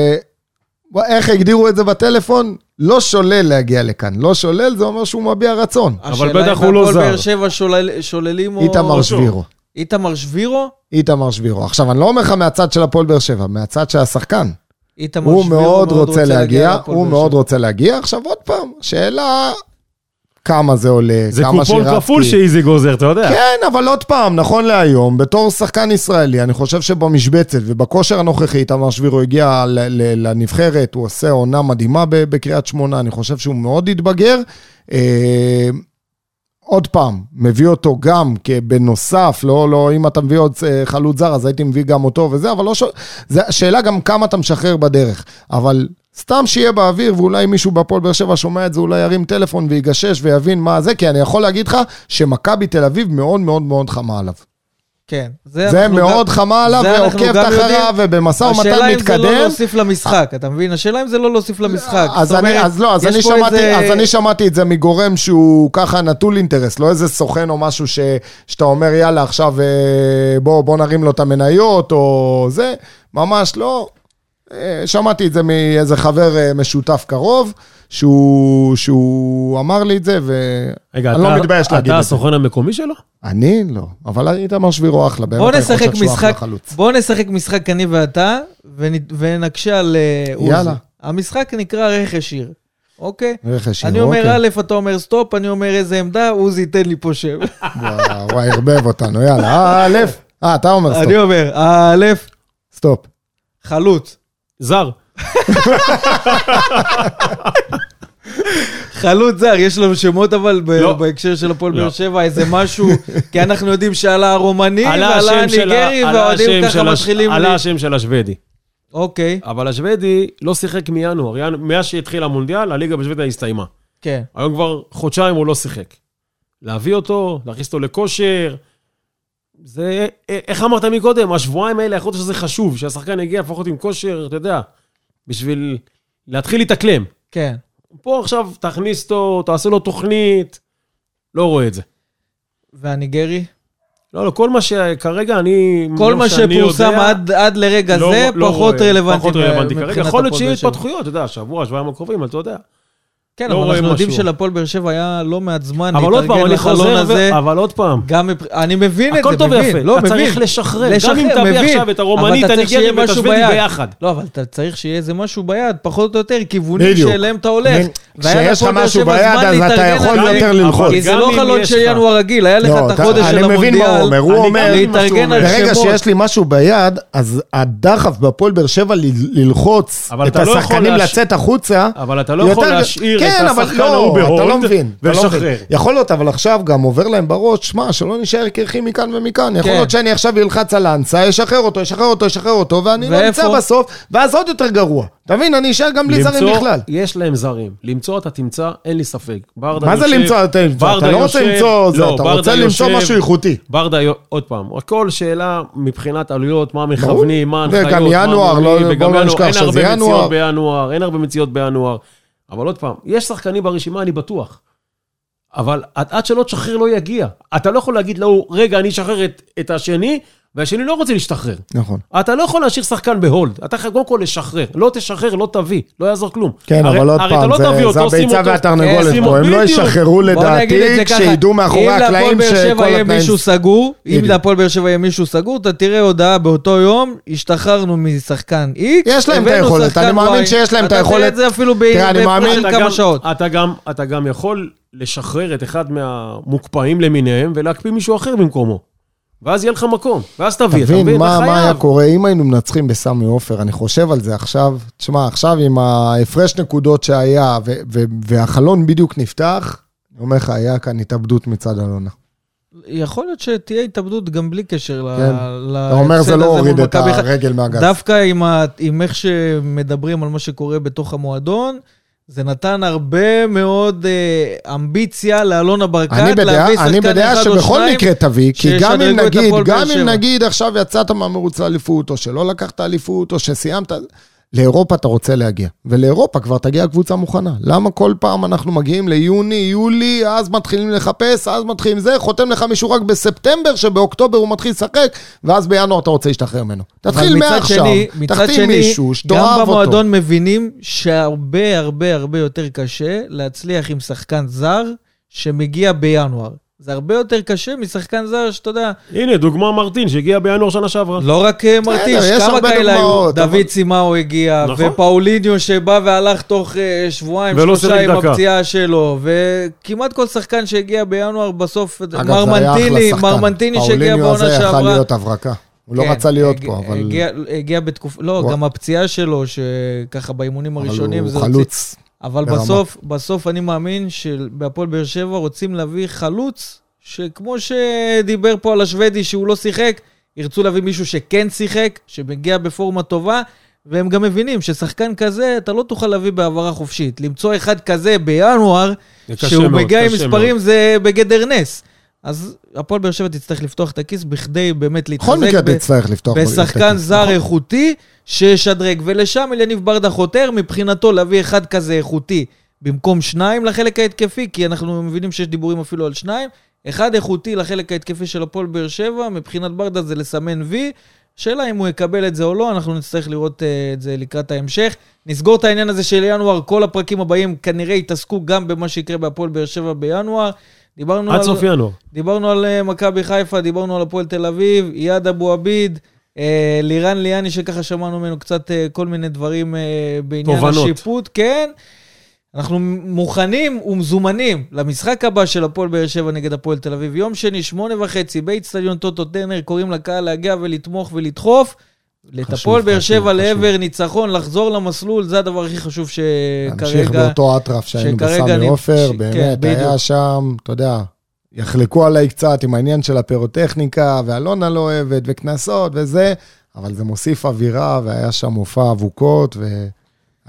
איך הגדירו את זה בטלפון? לא שולל להגיע לכאן. לא שולל, זה אומר שהוא מביע רצון. אבל השאלה בטח אם הוא לא זר. באר שבע שולל, שוללים או... איתמר שבירו. איתמר שבירו? איתמר שבירו. עכשיו, אני לא אומר לך מהצד של הפועל באר שבע, מהצד של השחקן. איתמר הוא שבירו מאוד רוצה להגיע, להפועל הוא מאוד. רוצה להגיע. עכשיו, עוד פעם, שאלה כמה זה עולה, זה כמה קופון שירצקי. כפול שאיזי גוזר, אתה יודע. כן, אבל עוד פעם, נכון להיום, בתור שחקן ישראלי, אני חושב שבמשבצת ובכושר הנוכחי, איתמר שבירו הגיע לנבחרת, הוא עושה עונה מדהימה בקריית שמונה, אני חושב שהוא מאוד התבגר. עוד פעם, מביא אותו גם בנוסף, לא, לא, אם אתה מביא עוד אה, חלוץ זר, אז הייתי מביא גם אותו וזה, אבל לא ש... זה השאלה גם כמה אתה משחרר בדרך. אבל סתם שיהיה באוויר, ואולי מישהו בהפועל באר שבע שומע את זה, אולי ירים טלפון ויגשש ויבין מה זה, כי אני יכול להגיד לך שמכבי תל אביב מאוד מאוד מאוד חמה עליו. כן. זה, זה מאוד גם- חמה עליו, ועוקבת אחריו. ובמשא ומתן השאלה אם זה לא מתקדם. להוסיף למשחק, אתה מבין? השאלה אם זה לא להוסיף למשחק. אז אני, אומרת, אז לא, אז אני, שמעתי, איזה- אז אני שמעתי את זה מגורם שהוא ככה נטול אינטרס, לא איזה סוכן או משהו ש, שאתה אומר, יאללה, עכשיו אה, בוא, בוא נרים לו את המניות או זה, ממש לא. אה, שמעתי את זה מאיזה חבר אה, משותף קרוב, שהוא, שהוא אמר לי את זה, רגע, ואני לא אתה- מתבייש להגיד אתה את זה. הסוכן המקומי שלו? אני לא, אבל איתמר שבירו אחלה, באמת, בוא אני נשחק חושב שהוא אחלה משחק, חלוץ. בוא נשחק משחק אני ואתה, ונ- ונקשה על אה, עוזי. יאללה. המשחק נקרא רכש עיר, אוקיי? רכש אני עיר, אומר אוקיי. א', אתה אומר סטופ, אני אומר איזה עמדה, עוזי ייתן לי פה שם. וואו, וואי, ערבב אותנו, יאללה, א', אה, אתה אומר אני סטופ, אומר, א', סטופ. חלוץ. זר. חלוץ זר, יש לנו שמות אבל ב- לא. בהקשר של הפועל לא. באר שבע, איזה משהו, כי אנחנו יודעים שעלה הרומני עלה ועלה השם של ה- הניגרי, עלה והאוהדים השם ככה של הש- מתחילים... עלה ל- השם של השוודי. אוקיי, אבל השוודי לא שיחק מינואר. ינ- מאז שהתחיל המונדיאל, הליגה בשוודיה הסתיימה. כן. היום כבר חודשיים הוא לא שיחק. להביא אותו, להכניס אותו לכושר, זה, א- איך אמרת מקודם, השבועיים האלה, יכול להיות שזה חשוב, שהשחקן יגיע לפחות עם כושר, אתה יודע, בשביל להתחיל להתאקלם. כן. פה עכשיו תכניס אותו, תעשה לו תוכנית, לא רואה את זה. והניגרי? לא, לא, כל מה שכרגע אני... כל מה שפורסם יודע, עד, עד לרגע לא- זה, לא פחות רואה, רלוונטי. פחות רלוונטי כרגע. יכול להיות שיהיו. התפתחויות, אתה יודע, שבוע, שבועיים הקרובים, אבל אתה יודע. כן, לא אבל אנחנו יודעים. שלפועל באר שבע היה לא מעט זמן אבל עוד פעם, להתארגן אני לחלון חוזר, הזה. ו- אבל עוד פעם, גם, אני מבין את הכל זה, טוב מבין. ויפה, לא, אתה מבין. צריך לשחרר. גם לשחרר, אם תביא מבין. עכשיו את הרומנית, אבל אתה צריך הניגרי שיהיה ואת משהו השוודי ביד. ביחד. לא, אבל אתה צריך שיהיה איזה משהו ביד, פחות או יותר, כיוונים. שאליהם אתה הולך. מבין, כשיש לך משהו ביד, אז אתה יכול. יותר ללחוץ. כי זה גם לא חלון של ינואר רגיל, היה לך לא, את החודש של מבין המונדיאל. אומר, הוא אומר... גם מבין ברגע. שיש לי משהו ביד, אז הדחף בהפועל באר שבע ללחוץ אבל את אתה לא יכול השחקנים לצאת החוצה. אבל אתה לא יכול יותר- להשאיר כן, אבל השחקן לא, ההוא אתה לא בהולד מבין, אתה לא ולשחרר. מבין. יכול להיות, אבל עכשיו גם עובר להם בראש, שמע, שלא נשאר קרחים מכאן ומכאן. יכול כן. להיות שאני עכשיו אלחץ על האנסה, ישחרר אותו, ישחרר אותו, ישחרר אותו, ואני לא? אמצא בסוף, ואז עוד יותר גרוע. אתה מבין, אני אשאר גם בלי זרים בכלל. יש להם זרים. למצוא אתה תמצא, אין לי ספק. מה זה למצוא? אתה ברדה אתה לא רוצה למצוא זה, לא, אתה רוצה למצוא משהו איכותי. ברדה, עוד פעם, הכל שאלה מבחינת עלויות, מה מכוונים, מה וגם ההנחיות, מה ינואר, לא- אומרים, בוא וגם לא ינואר, נשכח אין שזה הרבה ינואר. מציאות בינואר, אין הרבה מציאות בינואר. אבל עוד פעם, יש שחקנים ברשימה, אני בטוח. אבל עד, שלא תשחרר לא יגיע. אתה לא יכול להגיד לו, רגע, אני אשחרר את, את השני, והשני לא רוצה להשתחרר. נכון. אתה לא יכול להשאיר שחקן בהולד, אתה חייב קודם כל לשחרר. לא תשחרר, לא תביא, לא יעזור כלום. כן, הרי- אבל עוד הרי פעם, לא זה זה הביצה והתרנגולת פה, הם אותו- לא. ישחררו לדעתי, כשידעו מאחורי אם להפועל הקלעים באר שבע שכל יהיה התנאים... מישהו סגור, אם. להפועל באר שבע יהיה מישהו סגור, אתה תראה הודעה באותו יום, השתחררנו משחקן X, יש להם את היכולת, אני מאמין. שיש להם את אתה תראה היכולת. את זה אפילו ב- תראה, אני בהפרש מאמין- של אתה כמה שעות. אתה גם, אתה גם יכול לשחרר את אחד מהמוקפאים למיניהם ולהקפיא מישהו אחר במקומו. ואז יהיה לך מקום, ואז תביא, אתה תבין מבין? מה, מה היה. קורה אם היינו מנצחים בסמי עופר, אני חושב על זה עכשיו. תשמע, עכשיו עם ההפרש נקודות שהיה, ו- ו- והחלון בדיוק נפתח, אני אומר לך, היה כאן התאבדות מצד אלונה. יכול להיות שתהיה התאבדות גם בלי קשר כן. להפסד אתה אומר, זה לא הזה הוריד את. הרגל מהגז. דווקא עם, ה... עם איך שמדברים על מה שקורה בתוך המועדון, זה נתן הרבה מאוד אה, אמביציה לאלונה ברקת, אני בדעה, להביא אני שחקן בדעה אחד או שבכל שניים. מקרה תביא, כי גם אם נגיד, גם אם. נגיד עכשיו יצאת מהמרוץ לאליפות, או שלא לקחת אליפות, או שסיימת, לאירופה אתה רוצה להגיע. ולאירופה כבר תגיע קבוצה מוכנה. למה כל פעם אנחנו מגיעים ליוני, יולי, אז מתחילים לחפש, אז מתחילים זה, חותם לך מישהו רק בספטמבר, שבאוקטובר הוא מתחיל לשחק, ואז בינואר אתה רוצה להשתחרר ממנו. תתחיל מעכשיו, תחתים מישהו שתאהב גם אותו. במועדון מבינים שהרבה הרבה הרבה יותר קשה להצליח עם שחקן זר שמגיע בינואר. זה הרבה יותר קשה משחקן זר שאתה יודע, הנה, דוגמה מרטין, שהגיע בינואר שנה שעברה. לא רק אה, מרטיש, יש כמה כאלה היו? אבל- דוד סימאו הגיע, נכון. ופאוליניו שבא והלך תוך אה, שבועיים, ולא שלושה עם. הפציעה שלו, וכמעט כל שחקן שהגיע בינואר בסוף, אגב, מר זה היה אחלה מנטיני, שחקן. מר מנטיני שהגיע פאוליניו בעונה הזה יכל שעברה. להיות הברקה. הוא לא כן, רצה להיות הג- פה, אבל הגיע, הגיע בתקופה, לא, הוא- גם הפציעה שלו, שככה באימונים אבל הראשונים, זה הוא הוציא- חלוץ. אבל ברמה. בסוף, בסוף אני מאמין שבהפועל באר שבע רוצים להביא חלוץ, שכמו שדיבר פה על השוודי שהוא לא שיחק, ירצו להביא מישהו שכן שיחק, שמגיע בפורמה טובה, והם גם מבינים ששחקן כזה, אתה לא תוכל להביא בהעברה חופשית. למצוא אחד כזה בינואר, שהוא מאוד, מגיע עם מספרים, מאוד. זה בגדר נס. אז הפועל באר שבע תצטרך לפתוח את הכיס בכדי באמת בכל להתחזק מקרה ב- תצטרך לפתוח. בשחקן זר נכון. איכותי שישדרג, ולשם אליניב ברדה חותר, מבחינתו להביא אחד כזה איכותי במקום שניים לחלק ההתקפי, כי אנחנו מבינים שיש דיבורים אפילו על שניים. אחד איכותי לחלק ההתקפי של הפועל באר שבע, מבחינת ברדה זה לסמן וי. שאלה אם הוא יקבל את זה או לא, אנחנו נצטרך לראות uh, את זה לקראת ההמשך. נסגור את העניין הזה של ינואר, כל הפרקים הבאים כנראה יתעסקו גם במה שיקרה בהפועל באר שבע בינואר. דיברנו עד על... סוף ינואר. דיברנו על אה, מכבי חיפה, דיברנו על הפועל תל אביב, איאד אבו עביד, אה, לירן ליאני, שככה שמענו ממנו קצת אה, כל מיני דברים אה, בעניין תובנות. השיפוט, כן. אנחנו מוכנים ומזומנים למשחק הבא של הפועל באר שבע נגד הפועל תל אביב. יום שני, שמונה וחצי, באיצטדיון טוטו טרנר, קוראים לקהל להגיע ולתמוך ולדחוף. את הפועל באר שבע. לעבר ניצחון, לחזור למסלול, זה הדבר הכי חשוב להמשיך שכרגע... באותו אטרף שהיינו בסמי עופר, ש- כן, באמת, בדיוק. היה שם, אתה יודע, יחלקו עליי קצת עם העניין של הפירוטכניקה, ואלונה לא אוהבת, וקנסות וזה, אבל זה מוסיף אווירה, והיה שם מופע אבוקות,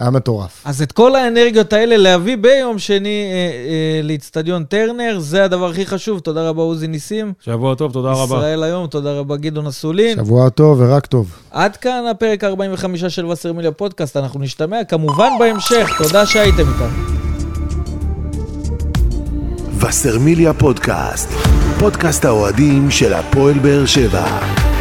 והיה מטורף. אז את כל האנרגיות האלה להביא ביום שני אה, אה, לאיצטדיון טרנר, זה הדבר הכי חשוב. תודה רבה, עוזי ניסים. שבוע טוב, תודה רבה. ישראל היום, תודה רבה, גדעון אסולין. שבוע טוב ורק טוב. עד כאן הפרק 45 של וסרמיליה פודקאסט, אנחנו נשתמע כמובן בהמשך. תודה שהייתם איתנו. וסרמיליה פודקאסט, פודקאסט האוהדים של הפועל באר שבע.